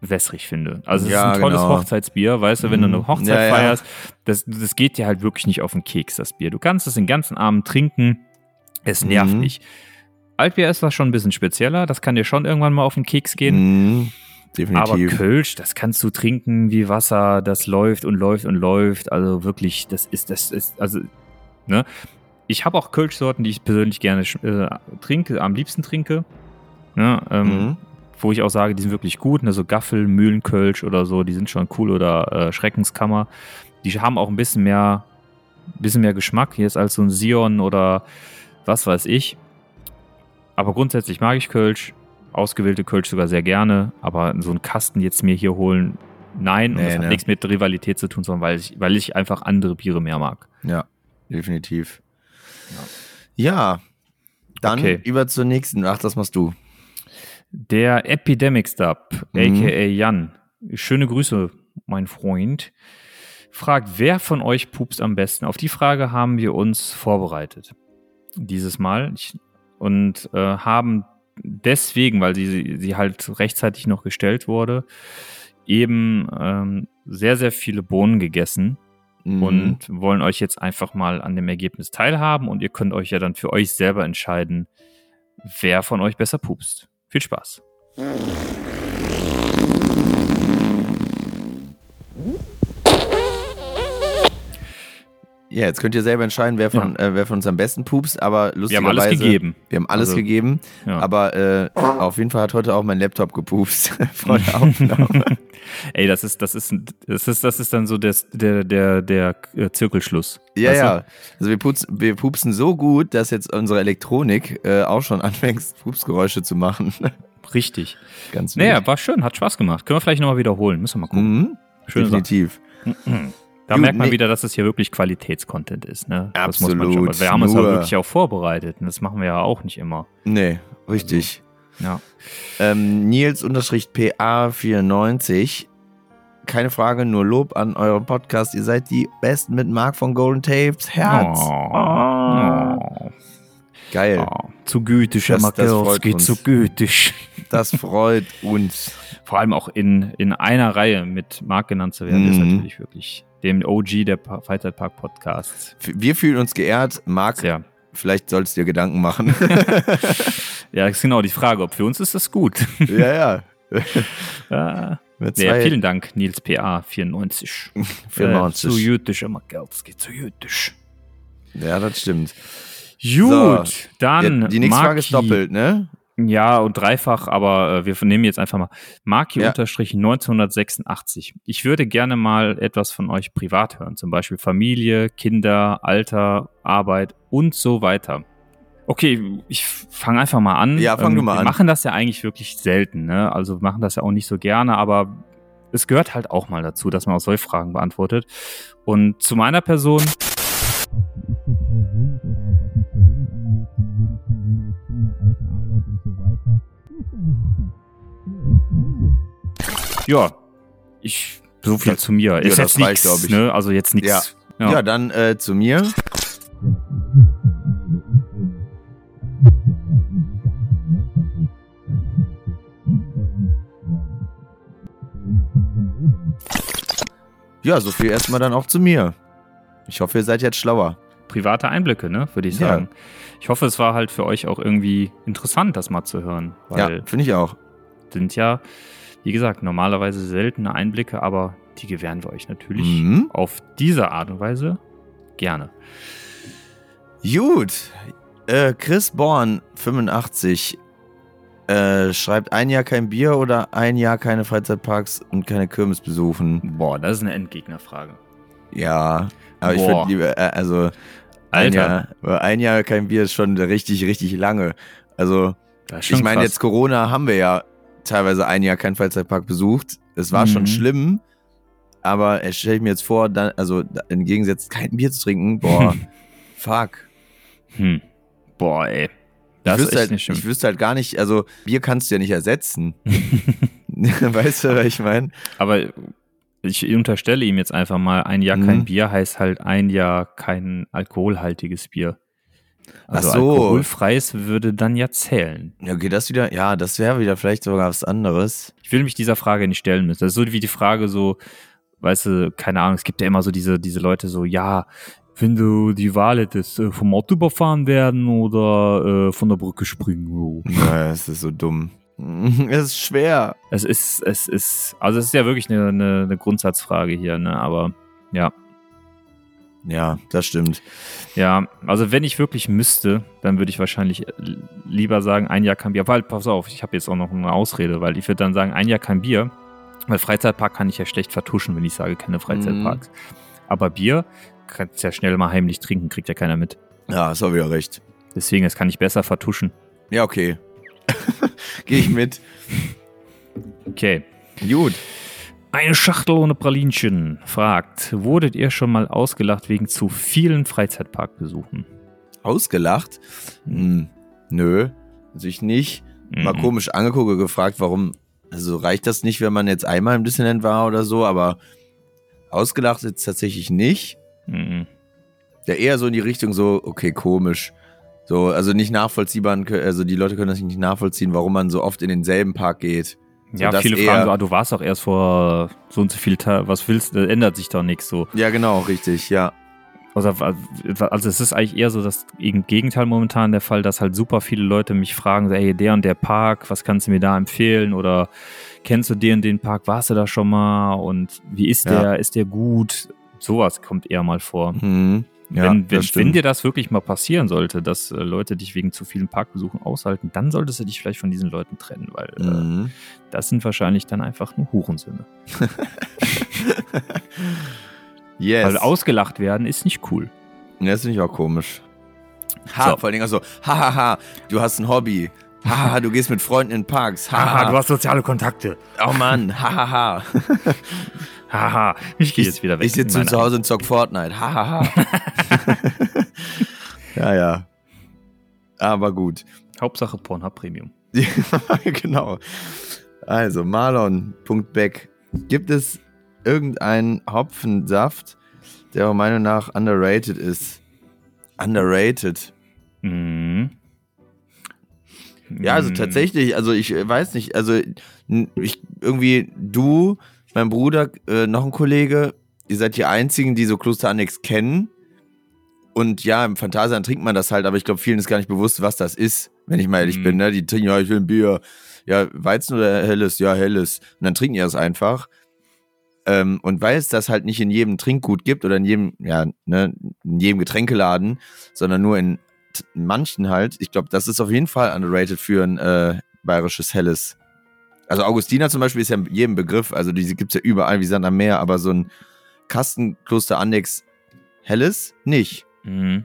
wässrig finde. Also es Ja, ist ein tolles genau. Hochzeitsbier, weißt du, wenn du Mhm. eine Hochzeit Ja, feierst, das, das geht dir halt wirklich nicht auf den Keks, das Bier. Du kannst es den ganzen Abend trinken, es nervt Mhm. nicht. Altbier ist das schon ein bisschen spezieller, das kann dir schon irgendwann mal auf den Keks gehen. Mhm. Aber Definitiv. Kölsch, das kannst du trinken wie Wasser, das läuft und läuft und läuft. Also wirklich, das ist, das ist, also, ne? Ich habe auch Kölschsorten, die ich persönlich gerne äh, trinke, am liebsten trinke. Ne? Ähm, Mhm. Wo ich auch sage, die sind wirklich gut. Ne? So Gaffel, Mühlenkölsch oder so, die sind schon cool. Oder äh, Schreckenskammer. Die haben auch ein bisschen mehr, bisschen mehr Geschmack ist als so ein Sion oder was weiß ich. Aber grundsätzlich mag ich Kölsch. Ausgewählte Kölsch sogar sehr gerne. Aber so einen Kasten jetzt mir hier holen, nein. Und Nee, das hat ne. nichts mit Rivalität zu tun, sondern weil ich, weil ich einfach andere Biere mehr mag. Ja, definitiv. Ja. Dann Okay. über zur nächsten. Ach, das machst du. Der Epidemic Stub, Mhm. aka Jan, schöne Grüße, mein Freund, fragt, wer von euch pupst am besten? Auf die Frage haben wir uns vorbereitet. Dieses Mal. Und äh, haben deswegen, weil sie, sie halt rechtzeitig noch gestellt wurde, eben ähm, sehr, sehr viele Bohnen gegessen Mhm. und wollen euch jetzt einfach mal an dem Ergebnis teilhaben und ihr könnt euch ja dann für euch selber entscheiden, wer von euch besser pupst. Viel Spaß. Ja, jetzt könnt ihr selber entscheiden, wer von, äh, wer von uns am besten pupst, aber Wir haben lustigerweise. alles gegeben. Wir haben alles Also, gegeben, Ja. aber äh, auf jeden Fall hat heute auch mein Laptop gepupst vor der Aufnahme. Ey, das ist, das ist, das ist, das ist dann so das, der, der, der äh, Zirkelschluss. ja, Weißt du? ja. Also wir, pupsen, wir pupsen so gut, dass jetzt unsere Elektronik äh, auch schon anfängt, Pupsgeräusche zu machen. Richtig. Ganz. Naja, war schön, hat Spaß gemacht. Können wir vielleicht nochmal wiederholen. Müssen wir mal gucken. Mhm. Schöne Sache. Da Gut, merkt man nee. wieder, dass es hier wirklich Qualitätscontent ist. Ne? Das muss man Absolut. Wir haben uns ja Nur- wirklich auch vorbereitet. Und das machen wir ja auch nicht immer. Nee, richtig. Ja. Ähm, Nils-PA94. Keine Frage, nur Lob an euren Podcast. Ihr seid die Besten mit Marc von Golden Tapes. Herz. Ah. Oh. Geil. Oh. Zu gütig, Das- Herr uns. zu gütig. Das freut uns. Vor allem auch in, in einer Reihe mit Marc genannt zu werden, ist Mhm. natürlich wirklich dem OG der Pa- Freizeitpark Podcasts. F- Wir fühlen uns geehrt. Marc, Sehr. vielleicht sollst du dir Gedanken machen. Ja, das ist genau die Frage. Ob für uns ist das gut. ja, ja. ja, vielen Dank, Nils PA 94. 94. Äh, zu jüdisch, immer Gelski, zu jüdisch. Ja, das stimmt. Gut, dann. Ja, die nächste Frage ist doppelt, ne? Ja, und dreifach, aber äh, wir nehmen jetzt einfach mal Maki Ja. unterstrich 1986. Ich würde gerne mal etwas von euch privat hören, zum Beispiel Familie, Kinder, Alter, Arbeit und so weiter. Okay, ich fange einfach mal an. Ähm, Ja, fang du mal wir an. machen das ja eigentlich wirklich selten, ne? Also wir machen das ja auch nicht so gerne, aber es gehört halt auch mal dazu, dass man auch solche Fragen beantwortet. Und zu meiner Person. Ja, ich so viel Das- zu mir. Ist das jetzt nichts, ne? Also jetzt nichts. Ja, dann äh, zu mir. Ja, so viel erstmal dann auch zu mir. Ich hoffe, ihr seid jetzt schlauer. private Einblicke, ne, würde ich Ja. sagen. Ich hoffe, es war halt für euch auch irgendwie interessant, das mal zu hören. Weil ja, finde ich auch. sind ja, wie gesagt, normalerweise seltene Einblicke, aber die gewähren wir euch natürlich Mhm. auf diese Art und Weise gerne. Gut. Äh, Chris Born, 85, äh, schreibt ein Jahr kein Bier oder ein Jahr keine Freizeitparks und keine Kirmes besuchen. Boah, das ist eine Endgegnerfrage. Ja, aber ich Boah. würde lieber, äh, also ein Alter, Jahr, ein Jahr kein Bier ist schon richtig, richtig lange. Also ich meine, jetzt Corona haben wir ja teilweise ein Jahr keinen Freizeitpark besucht. Es war Mhm. schon schlimm, aber stelle ich mir jetzt vor, dann, also im Gegensatz kein Bier zu trinken, boah, fuck. Hm. Boah, ey. Das ich, ist wüsste halt, ich wüsste halt gar nicht, also Bier kannst du ja nicht ersetzen. weißt du, was ich meine? Aber ich unterstelle ihm jetzt einfach mal, ein Jahr Mhm. kein Bier heißt halt ein Jahr kein alkoholhaltiges Bier. Also Ach so. alkoholfreies würde dann ja zählen. Ja, okay, das wieder, ja, das wäre wieder vielleicht sogar was anderes. Ich will mich dieser Frage nicht stellen müssen. Das ist so wie die Frage so, weißt du, keine Ahnung, es gibt ja immer so diese, diese Leute so, ja, wenn du die Wahl hättest, äh, vom Auto überfahren werden oder äh, von der Brücke springen. So. Ja, es ist so dumm. Es ist schwer. Es ist, es ist, also es ist ja wirklich eine, eine, eine Grundsatzfrage hier, ne? Aber ja, Ja, das stimmt. ja, also wenn ich wirklich müsste, dann würde ich wahrscheinlich äh, lieber sagen, ein Jahr kein Bier. Weil, pass auf, ich habe jetzt auch noch eine Ausrede, weil ich würde dann sagen, ein Jahr kein Bier, weil Freizeitpark kann ich ja schlecht vertuschen, wenn ich sage, keine Freizeitparks. Aber Bier kannst ja schnell mal heimlich trinken, kriegt ja keiner mit. Ja, hast auch wieder recht. Deswegen, das kann ich besser vertuschen. Ja, okay. Gehe ich mit. Okay. Gut. Eine Schachtel ohne Pralinchen fragt, wurdet ihr schon mal ausgelacht wegen zu vielen Freizeitparkbesuchen? Ausgelacht? Hm, nö, natürlich nicht. Mal Mhm. komisch angeguckt und gefragt, warum. Also reicht das nicht, wenn man jetzt einmal im Disneyland war oder so, aber ausgelacht jetzt tatsächlich nicht. Mhm. Ja, eher so in die Richtung so, okay, komisch. So, also nicht nachvollziehbar, also die Leute können das nicht nachvollziehen, warum man so oft in denselben Park geht. Ja, viele fragen so, ah, du warst doch erst vor so und so viel Tagen, was willst du, ändert sich doch nichts so. Ja, genau, richtig, ja. Also, also es ist eigentlich eher so das Gegenteil momentan der Fall, dass halt super viele Leute mich fragen, so, ey, der und der Park, was kannst du mir da empfehlen? Oder kennst du den und den Park, warst du da schon mal? Und wie ist Ja. der? Ist der gut? Sowas kommt eher mal vor. Mhm. Ja, wenn, wenn, wenn dir das wirklich mal passieren sollte, dass äh, Leute dich wegen zu vielen Parkbesuchen aushalten, dann solltest du dich vielleicht von diesen Leuten trennen, weil äh, Mhm. das sind wahrscheinlich dann einfach nur Hurensöhne. Yes. Weil ausgelacht werden ist nicht cool. Ja, das finde ich auch komisch. Ha, So. vor allen Dingen auch so, hahaha, du hast ein Hobby. Haha, du gehst mit Freunden in Parks. Haha, hast soziale Kontakte. oh Mann, hahaha. Haha, ich gehe jetzt wieder weg. Ich sitze zu Hause und zock Fortnite. Hahaha. ja, ja. Aber gut. Hauptsache Pornhub Premium. genau. Also, Marlon.beck. Gibt es irgendeinen Hopfensaft, der eurer Meinung nach underrated ist? Underrated. Mhm. Ja, also tatsächlich, also ich äh, weiß nicht, also ich irgendwie du, mein Bruder, äh, noch ein Kollege, ihr seid die einzigen, die so Klosterannex kennen. Und ja, im Phantasialand trinkt man das halt, aber ich glaube, vielen ist gar nicht bewusst, was das ist, wenn ich mal ehrlich Mhm. bin. Ne? Die trinken, ja, ich will ein Bier. Ja, Weizen oder Helles? Ja, Helles. Und dann trinken die das einfach. Ähm, und weil es das halt nicht in jedem Trinkgut gibt oder in jedem, ja, ne, in jedem Getränkeladen, sondern nur in manchen halt, ich glaube, das ist auf jeden Fall underrated für ein äh, bayerisches Helles. Also Augustiner zum Beispiel ist ja in jedem Begriff, also diese gibt es ja überall wie Sand am Meer, aber so ein Kastenkloster Annex Helles nicht. Mhm.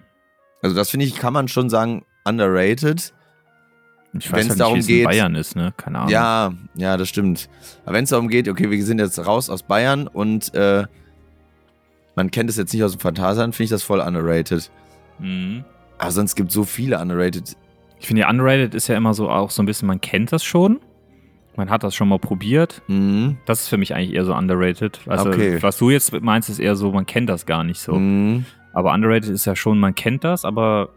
Also das finde ich, kann man schon sagen, underrated. Ich weiß halt darum nicht, wie es in geht- Bayern ist, ne? Keine Ahnung. Ja, ja, das stimmt. Aber wenn es darum geht, okay, wir sind jetzt raus aus Bayern und äh, man kennt es jetzt nicht aus dem Phantasialand, finde ich das voll underrated. Mhm. Aber sonst gibt es so viele underrated. Ich finde, ja, underrated ist ja immer so auch so ein bisschen, man kennt das schon. Man hat das schon mal probiert. Mhm. Das ist für mich eigentlich eher so underrated. Also, Okay. was du jetzt meinst, ist eher so, man kennt das gar nicht so. Mhm. Aber underrated ist ja schon, man kennt das, aber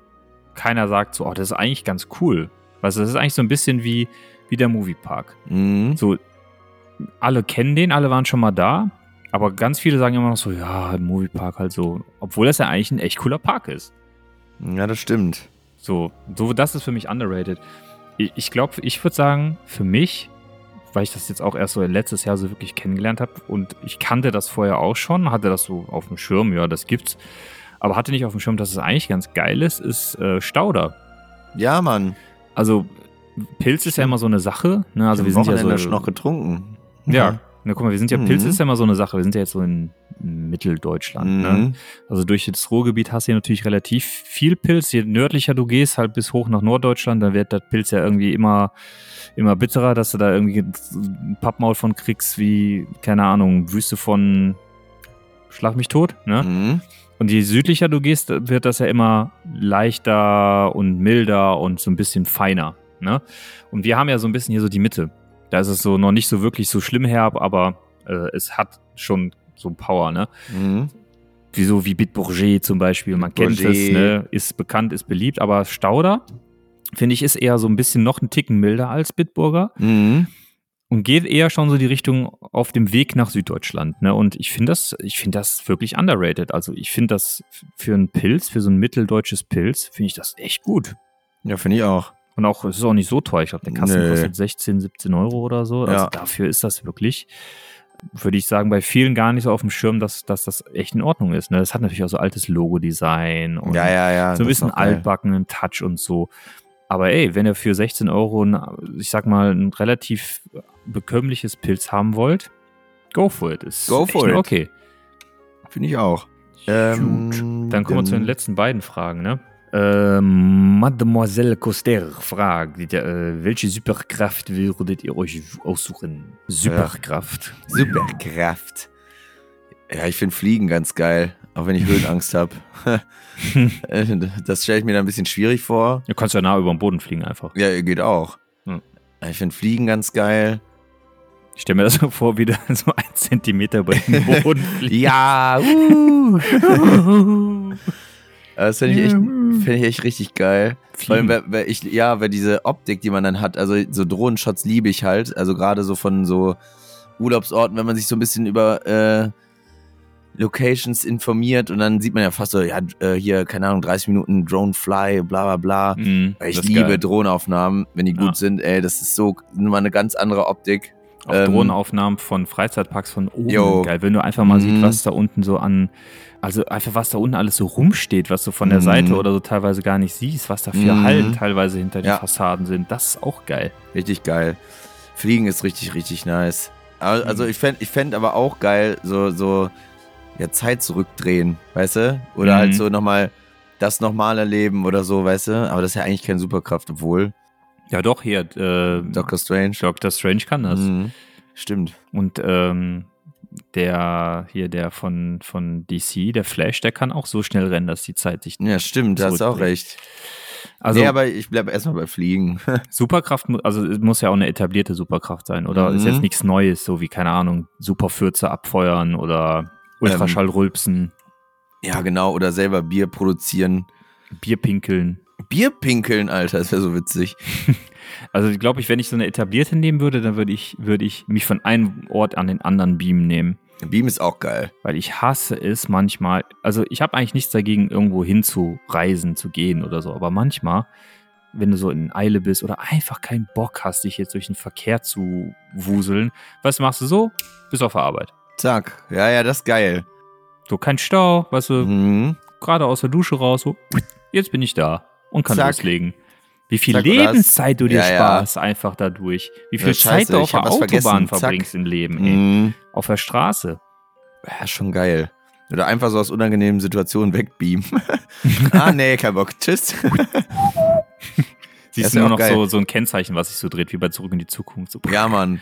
keiner sagt so, oh, das ist eigentlich ganz cool. Du, das ist eigentlich so ein bisschen wie, wie der Moviepark. Mhm. So, alle kennen den, alle waren schon mal da, aber ganz viele sagen immer noch so, ja, Moviepark halt so, obwohl das ja eigentlich ein echt cooler Park ist. Ja, das stimmt. So, so das ist für mich underrated. Ich, ich glaube, ich würde sagen, für mich, weil ich das jetzt auch erst so letztes Jahr so wirklich kennengelernt habe und ich kannte das vorher auch schon, hatte das so auf dem Schirm, ja, das gibt's, aber hatte nicht auf dem Schirm, dass es eigentlich ganz geil ist, ist äh, Stauder. Ja, Mann. Also Pilz ist ja immer so eine Sache, ne? Also wir sind ja so schon noch getrunken. ja, ne, guck mal, wir sind ja Mhm. Pilz ist ja immer so eine Sache. Wir sind ja jetzt so in Mitteldeutschland, ne? Mhm. Also durch das Ruhrgebiet hast du hier natürlich relativ viel Pilz. Je nördlicher du gehst, halt bis hoch nach Norddeutschland, dann wird das Pilz ja irgendwie immer, immer bitterer, dass du da irgendwie ein Pappmaul von kriegst, wie, keine Ahnung, Wüste von Schlag mich tot, ne? Mhm. Und je südlicher du gehst, wird das ja immer leichter und milder und so ein bisschen feiner, ne? Und wir haben ja so ein bisschen hier so die Mitte. Da ist es so noch nicht so wirklich so schlimm herb, aber äh, es hat schon so Power, ne? Mhm. Wieso wie Bitbourget zum Beispiel, man kennt Bitbourget. es, ne? ist bekannt, ist beliebt, aber Stauder, finde ich, ist eher so ein bisschen noch ein Ticken milder als Bitburger Mhm. und geht eher schon so die Richtung auf dem Weg nach Süddeutschland. Ne? Und ich finde das, ich finde das wirklich underrated. Also ich finde das für einen Pilz, für so ein mitteldeutsches Pilz, finde ich das echt gut. Ja, finde ich auch. Und auch, es ist auch nicht so teuer. Ich glaube, der Kasten Nee. kostet 16, 17 Euro oder so. Also Ja. dafür ist das wirklich, würde ich sagen, bei vielen gar nicht so auf dem Schirm, dass, dass das echt in Ordnung ist. Ne? Das hat natürlich auch so altes Logo-Design und Ja, ja, ja. so ein bisschen altbackenen Touch und so. Aber ey, wenn ihr für 16 Euro, ein, ich sag mal, ein relativ bekömmliches Pilz haben wollt, go for it. Ist Go for it. Okay. Finde ich auch. Ähm, Dann kommen wir zu den letzten beiden Fragen, ne? Ähm, Mademoiselle Coster fragt, äh, welche Superkraft würdet ihr euch aussuchen? Superkraft. Superkraft. Ja, ich finde Fliegen ganz geil, auch wenn ich Höhenangst habe. das stelle ich mir da ein bisschen schwierig vor. Du kannst ja nah über den Boden fliegen einfach. Ja, geht auch. Hm. Ich finde Fliegen ganz geil. Ich stelle mir das so vor, wie du so ein Zentimeter über den Boden fliegst. Ja, uh. Das finde ich, echt- find ich echt richtig geil. Vor allem, weil, weil ich, ja, weil diese Optik, die man dann hat, also so Drohnenshots liebe ich halt. Also gerade so von so Urlaubsorten, wenn man sich so ein bisschen über äh, Locations informiert und dann sieht man ja fast so, ja, äh, hier, keine Ahnung, 30 Minuten Drone Fly, bla bla bla. Mhm, Ich das ist liebe geil. Drohnenaufnahmen, wenn die gut Ja. sind, ey, das ist so mal eine ganz andere Optik. Auch Ähm, Drohnenaufnahmen von Freizeitparks von oben. Jo. Geil, wenn du einfach mal Mhm. siehst, was da unten so an, also einfach was da unten alles so rumsteht, was du von der Mhm. Seite oder so teilweise gar nicht siehst, was da für Mhm. Hallen teilweise hinter den Ja. Fassaden sind. Das ist auch geil. Richtig geil. Fliegen ist richtig, richtig nice. Aber- Mhm. Also ich fände ich fänd aber auch geil, so, so ja, Zeit zurückdrehen, weißt du? Oder Mhm. halt so nochmal das nochmal erleben oder so, weißt du? Aber das ist ja eigentlich keine Superkraft, obwohl Ja, doch, hier, äh, Doctor Strange. Doctor Strange kann das. Mhm. Stimmt. Und ähm, der hier, der von, von DC, der Flash, der kann auch so schnell rennen, dass die Zeit sich. Ja, stimmt, da hast auch recht. Also nee, aber ich bleibe erstmal bei Fliegen. Superkraft, also es muss ja auch eine etablierte Superkraft sein, oder? Ist Mhm. jetzt nichts Neues, so wie, keine Ahnung, Superfürze abfeuern oder Ultraschallrülpsen, ja, genau. Oder selber Bier produzieren. Bier pinkeln. Bier pinkeln, Alter, das wäre so witzig. Also ich glaube, ich, wenn ich so eine etablierte nehmen würde, dann würde ich, würde ich mich von einem Ort an den anderen beamen nehmen. Beam ist auch geil. Weil ich hasse es manchmal, also ich habe eigentlich nichts dagegen, irgendwo hinzureisen, zu gehen oder so, aber manchmal, wenn du so in Eile bist oder einfach keinen Bock hast, dich jetzt durch den Verkehr zu wuseln, was machst du so? Bist auf der Arbeit. Zack. Ja, ja, das ist geil. So kein Stau, weißt du, Mhm. gerade aus der Dusche raus, so, jetzt bin ich da und kann Zack. loslegen. Wie viel oder Lebenszeit du dir Ja, ja. sparst einfach dadurch. Wie viel Ja, Zeit du auf der Autobahn. Zack. verbringst im Leben, ey. Mhm. Auf der Straße. Ja, schon geil. Oder einfach so aus unangenehmen Situationen wegbeamen. ah, nee, kein Bock. Tschüss. Siehst ist du ja nur noch geil. so, so ein Kennzeichen, was sich so dreht, wie bei Zurück in die Zukunft. So, ja, Mann.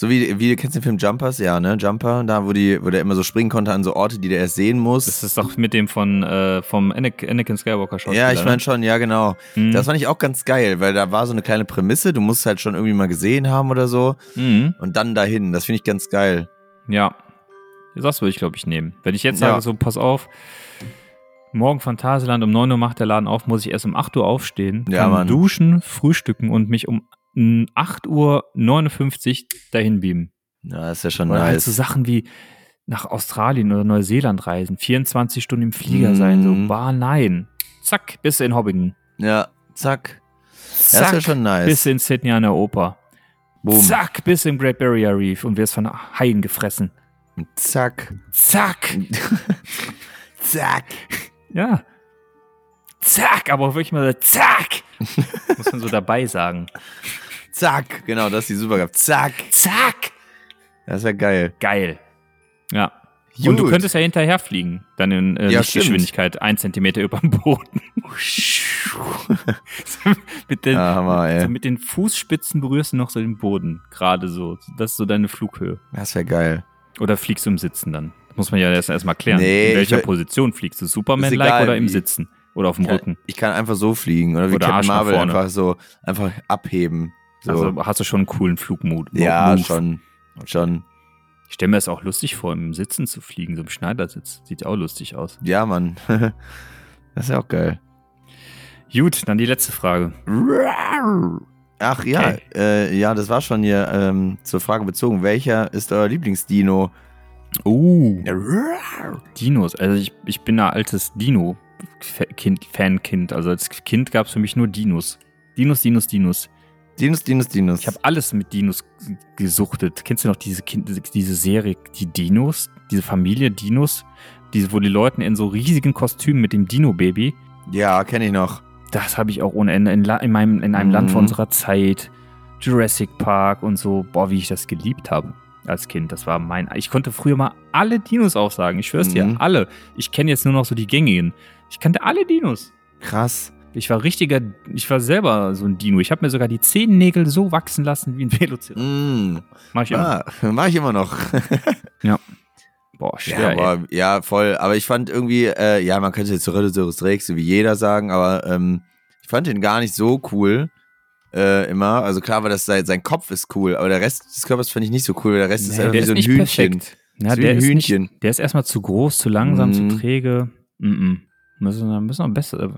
So wie, wie, kennst du den Film Jumpers? Ja, ne? Jumper, da, wo, die, wo der immer so springen konnte an so Orte, die der erst sehen muss. Das ist doch mit dem von äh, vom Anakin, Skywalker Schauspieler. ja, ich meine schon, ja, genau. Mhm. Das fand ich auch ganz geil, weil da war so eine kleine Prämisse, du musst halt schon irgendwie mal gesehen haben oder so. mhm. Und dann dahin. Das finde ich ganz geil. Ja. Das würde ich, glaube ich, nehmen. Wenn ich jetzt Ja. sage, so, pass auf, morgen Phantasialand um 9 Uhr macht der Laden auf, muss ich erst um 8 Uhr aufstehen, Ja, kann Mann. duschen, frühstücken und mich um 8.59 Uhr dahin beamen. Ja, ist ja schon Oder halt nice. so Sachen wie nach Australien oder Neuseeland reisen, 24 Stunden im Flieger sein, so, Mhm. bah, nein. Zack, bist du in Hobbiton. ja, zack. Das Zack, ist ja schon nice. bist du in Sydney an der Oper. Boom. Zack, bist du im Great Barrier Reef und wirst von Haien gefressen. Zack. Zack. Zack. Ja. Zack, aber wirklich mal so, zack. Muss man so dabei sagen. Zack. Genau, das ist die Superkraft. Zack. Zack. Das wäre geil. Geil. Ja. Und du Gut. könntest ja hinterher fliegen, dann in äh, Ja, Lichtgeschwindigkeit, ein Zentimeter über dem Boden. so mit, den, Ja, Hammer, ey. so mit den Fußspitzen berührst du noch so den Boden, gerade so. Das ist so deine Flughöhe. Das wäre geil. Oder fliegst du im Sitzen dann? Muss man ja erst erstmal klären. Nee, in welcher Position fliegst du? Superman-like oder im wie. Sitzen? Oder auf dem Rücken? ich kann einfach so fliegen. Oder wie Oder Captain Marvel einfach so einfach abheben. So. Also hast du schon einen coolen Flugmut. ja, Move. schon. Schon. Ich stelle mir das auch lustig vor, im Sitzen zu fliegen, so im Schneidersitz. Sieht auch lustig aus. Ja, Mann. das ist ja auch geil. Gut, dann die letzte Frage. Ach ja, Okay. äh, ja, das war schon hier ähm, zur Frage bezogen. Welcher ist euer Lieblingsdino? Uh. Dinos. Also ich, ich bin ein altes Dino-Kind, Fankind. Also als Kind gab es für mich nur Dinos. Dinos, Dinos, Dinos. Dinos, Dinos, Dinos. Ich habe alles mit Dinos gesuchtet. Kennst du noch diese, kind, diese Serie, die Dinos? Diese Familie Dinos? Diese, wo die Leute in so riesigen Kostümen mit dem Dino-Baby. ja, kenne ich noch. Das habe ich auch ohne Ende in, in, meinem, in einem Mhm. Land vor unserer Zeit. Jurassic Park und so. Boah, wie ich das geliebt habe als Kind. Das war mein. Ich konnte früher mal alle Dinos aufsagen. Ich schwör's dir, Mhm. alle. Ich kenne jetzt nur noch so die gängigen. Ich kannte alle Dinos. Krass. Ich war richtiger, ich war selber so ein Dino. Ich habe mir sogar die Zehennägel so wachsen lassen wie ein Velociraptor. Mm. Mach ich immer. Ah, mach ich immer noch. Boah, ja, schwer, ey. aber, ja, voll. Aber ich fand irgendwie, äh, ja, man könnte jetzt Tyrannosaurus Rex, so wie jeder sagen, aber ähm, ich fand den gar nicht so cool. Äh, immer. Also klar war das sein, sein Kopf ist cool, aber der Rest des Körpers fand ich nicht so cool, weil der Rest ist Nee, einfach wie so ein Hühnchen. Ja, Ist der, ein ist Hühnchen. Nicht, der ist erstmal zu groß, zu langsam, Mhm. zu träge. Mm -mm. Müssen wir müssen wir besser.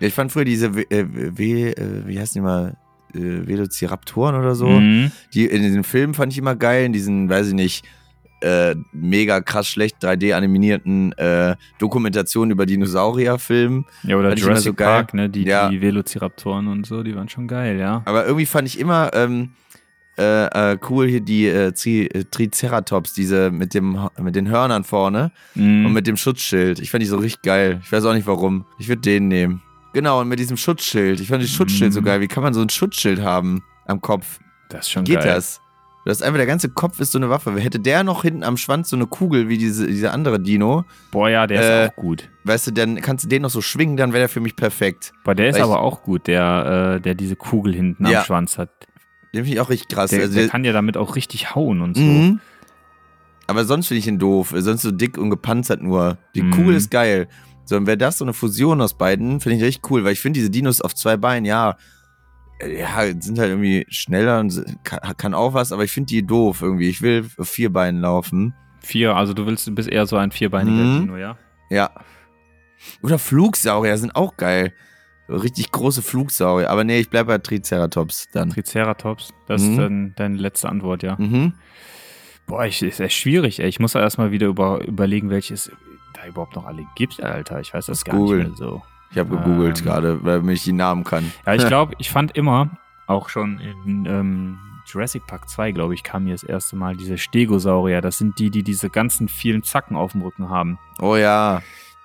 Ja, ich fand früher diese, W- äh, W- äh, wie heißen die mal, äh, Velociraptoren oder so. Mhm. Die in den Filmen fand ich immer geil, in diesen, weiß ich nicht, äh, mega krass schlecht 3D animierten äh, Dokumentationen über Dinosaurier-Filmen. Ja, oder Fand Jurassic so. Park, ne? Die, Ja. die Velociraptoren und so, die waren schon geil, ja. Aber irgendwie fand ich immer, ähm, äh, äh, cool hier die äh, Tri äh, Triceratops, diese mit, dem, mit den Hörnern vorne Mhm. und mit dem Schutzschild. Ich fand die so richtig geil. Ich weiß auch nicht warum. Ich würde den nehmen. Genau, und mit diesem Schutzschild. Ich fand das Schutzschild so Mhm. geil. Wie kann man so ein Schutzschild haben am Kopf? das ist schon Geht geil. das? Das ist einfach, der ganze Kopf ist so eine Waffe. Hätte der noch hinten am Schwanz so eine Kugel wie diese, dieser andere Dino, Boah, ja, der Äh, ist auch gut. weißt du, dann kannst du den noch so schwingen, dann wäre der für mich perfekt. Boah, der ist Weil ich- aber auch gut, der, äh, der diese Kugel hinten Ja. am Schwanz hat. Den finde ich auch richtig krass. Der, also der der, kann ja damit auch richtig hauen und so. Mhm. Aber sonst finde ich ihn doof. Sonst so dick und gepanzert nur. Die Mhm. Kugel ist geil. So, und wäre das so eine Fusion aus beiden, finde ich richtig cool, weil ich finde diese Dinos auf zwei Beinen, ja, äh, ja, sind halt irgendwie schneller und kann, kann auch was, aber ich finde die doof irgendwie. Ich will auf vier Beinen laufen. Vier, also du willst, du bist eher so ein vierbeiniger Mhm. Dino, ja? Ja. Oder Flugsaurier sind auch geil. Richtig große Flugsaurier. Aber nee, ich bleibe bei Triceratops dann. Triceratops, das Mhm. ist dann deine letzte Antwort, ja. Mhm. Boah, ich, ist echt schwierig, ey. Ich muss da erstmal wieder über, überlegen, welches da überhaupt noch alle gibt, Alter. Ich weiß das Das gar nicht googeln. mehr so. Ich habe gegoogelt Ähm. gerade, weil ich die Namen kann. Ja, ich glaube, ich fand immer, auch schon in ähm, Jurassic Park 2, glaube ich, kam hier das erste Mal diese Stegosaurier. Das sind die, die diese ganzen vielen Zacken auf dem Rücken haben. Oh ja.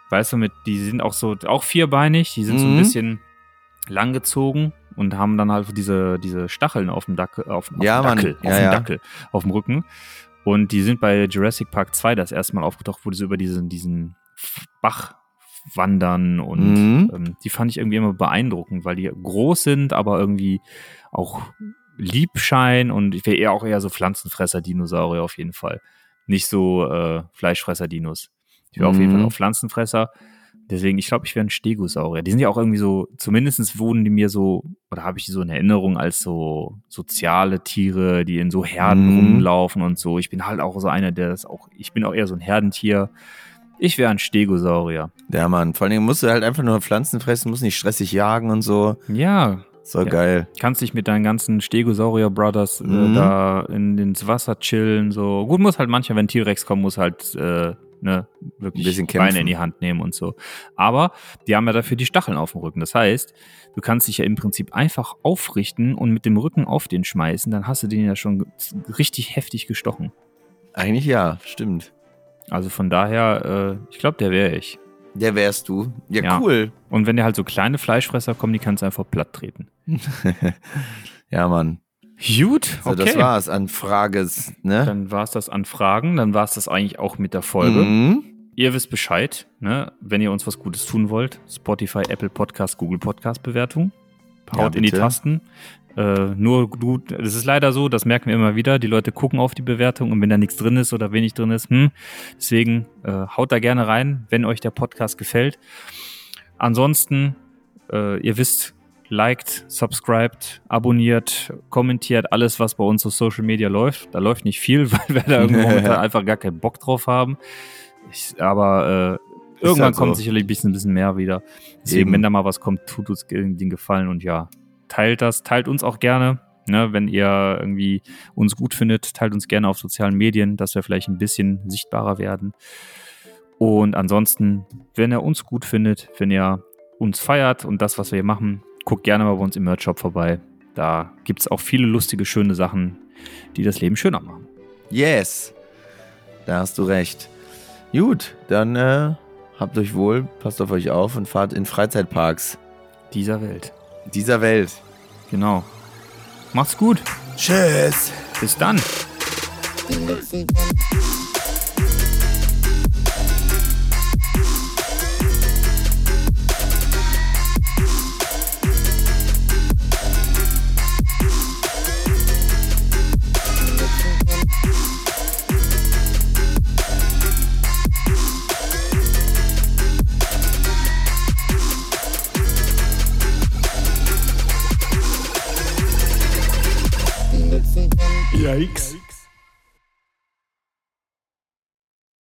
Weißt du, mit, die sind auch so, auch vierbeinig, die sind so ein Mhm. bisschen langgezogen und haben dann halt diese, diese Stacheln auf dem Dackel, auf, auf Ja, dem. Dackel, Ja, auf dem ja. Dackel, auf dem Rücken. Und die sind bei Jurassic Park 2 das erste Mal aufgetaucht, wo die so über diesen, diesen Bach wandern und Mhm. ähm, die fand ich irgendwie immer beeindruckend, weil die groß sind, aber irgendwie auch lieb scheinen und ich wäre eher auch eher so Pflanzenfresser-Dinosaurier auf jeden Fall. Nicht so äh, Fleischfresser-Dinos. Ich wäre auf jeden Mhm. Fall auch Pflanzenfresser. Deswegen, ich glaube, ich wäre ein Stegosaurier. Die sind ja auch irgendwie so, zumindest wurden die mir so, oder habe ich die so in Erinnerung als so soziale Tiere, die in so Herden Mhm. rumlaufen und so. Ich bin halt auch so einer, der das auch, ich bin auch eher so ein Herdentier. Ich wäre ein Stegosaurier. Ja, Mann. Vor allen Dingen musst du halt einfach nur Pflanzen fressen, musst nicht stressig jagen und so. Ja, So Ja. geil. kannst dich mit deinen ganzen Stegosaurier-Brothers äh, Mhm. da in, ins Wasser chillen. So gut muss halt manchmal, wenn T-Rex kommen, muss halt äh, ne, wirklich Ein bisschen Beine kämpfen. in die Hand nehmen und so. Aber die haben ja dafür die Stacheln auf dem Rücken. Das heißt, du kannst dich ja im Prinzip einfach aufrichten und mit dem Rücken auf den schmeißen. Dann hast du den ja schon richtig heftig gestochen. Eigentlich ja, stimmt. Also von daher, äh, ich glaube, der wäre ich. Der wärst du. Ja, Ja. cool. Und wenn dir halt so kleine Fleischfresser kommen, die kannst du einfach platt treten. ja, Mann. Gut, okay. das war's an Frages, ne? Dann war es das an Fragen, dann war es das eigentlich auch mit der Folge. Mhm. Ihr wisst Bescheid, ne? wenn ihr uns was Gutes tun wollt. Spotify, Apple Podcast, Google Podcast Bewertung. Ja, Haut in die. Tasten. Äh, nur gut, es ist leider so, das merken wir immer wieder. Die Leute gucken auf die Bewertung und wenn da nichts drin ist oder wenig drin ist, hm, deswegen äh, haut da gerne rein, wenn euch der Podcast gefällt. Ansonsten, äh, ihr wisst, liked, subscribed, abonniert, kommentiert alles, was bei uns auf Social Media läuft. Da läuft nicht viel, weil wir da irgendwo einfach gar keinen Bock drauf haben. Ich, aber äh, irgendwann halt so. kommt sicherlich ein bisschen, ein bisschen mehr wieder. Deswegen, Eben. wenn da mal was kommt, tut uns den Gefallen und ja, teilt das, teilt uns auch gerne. Ne, wenn ihr irgendwie uns gut findet, teilt uns gerne auf sozialen Medien, dass wir vielleicht ein bisschen sichtbarer werden. Und ansonsten, wenn ihr uns gut findet, wenn ihr uns feiert und das, was wir hier machen, guckt gerne mal bei uns im Merch-Shop vorbei. Da gibt es auch viele lustige, schöne Sachen, die das Leben schöner machen. Yes. Da hast du recht. Gut, dann äh, habt euch wohl, passt auf euch auf und fahrt in Freizeitparks Dieser Welt. dieser Welt. Genau. Macht's gut. Tschüss. Bis dann. Yikes.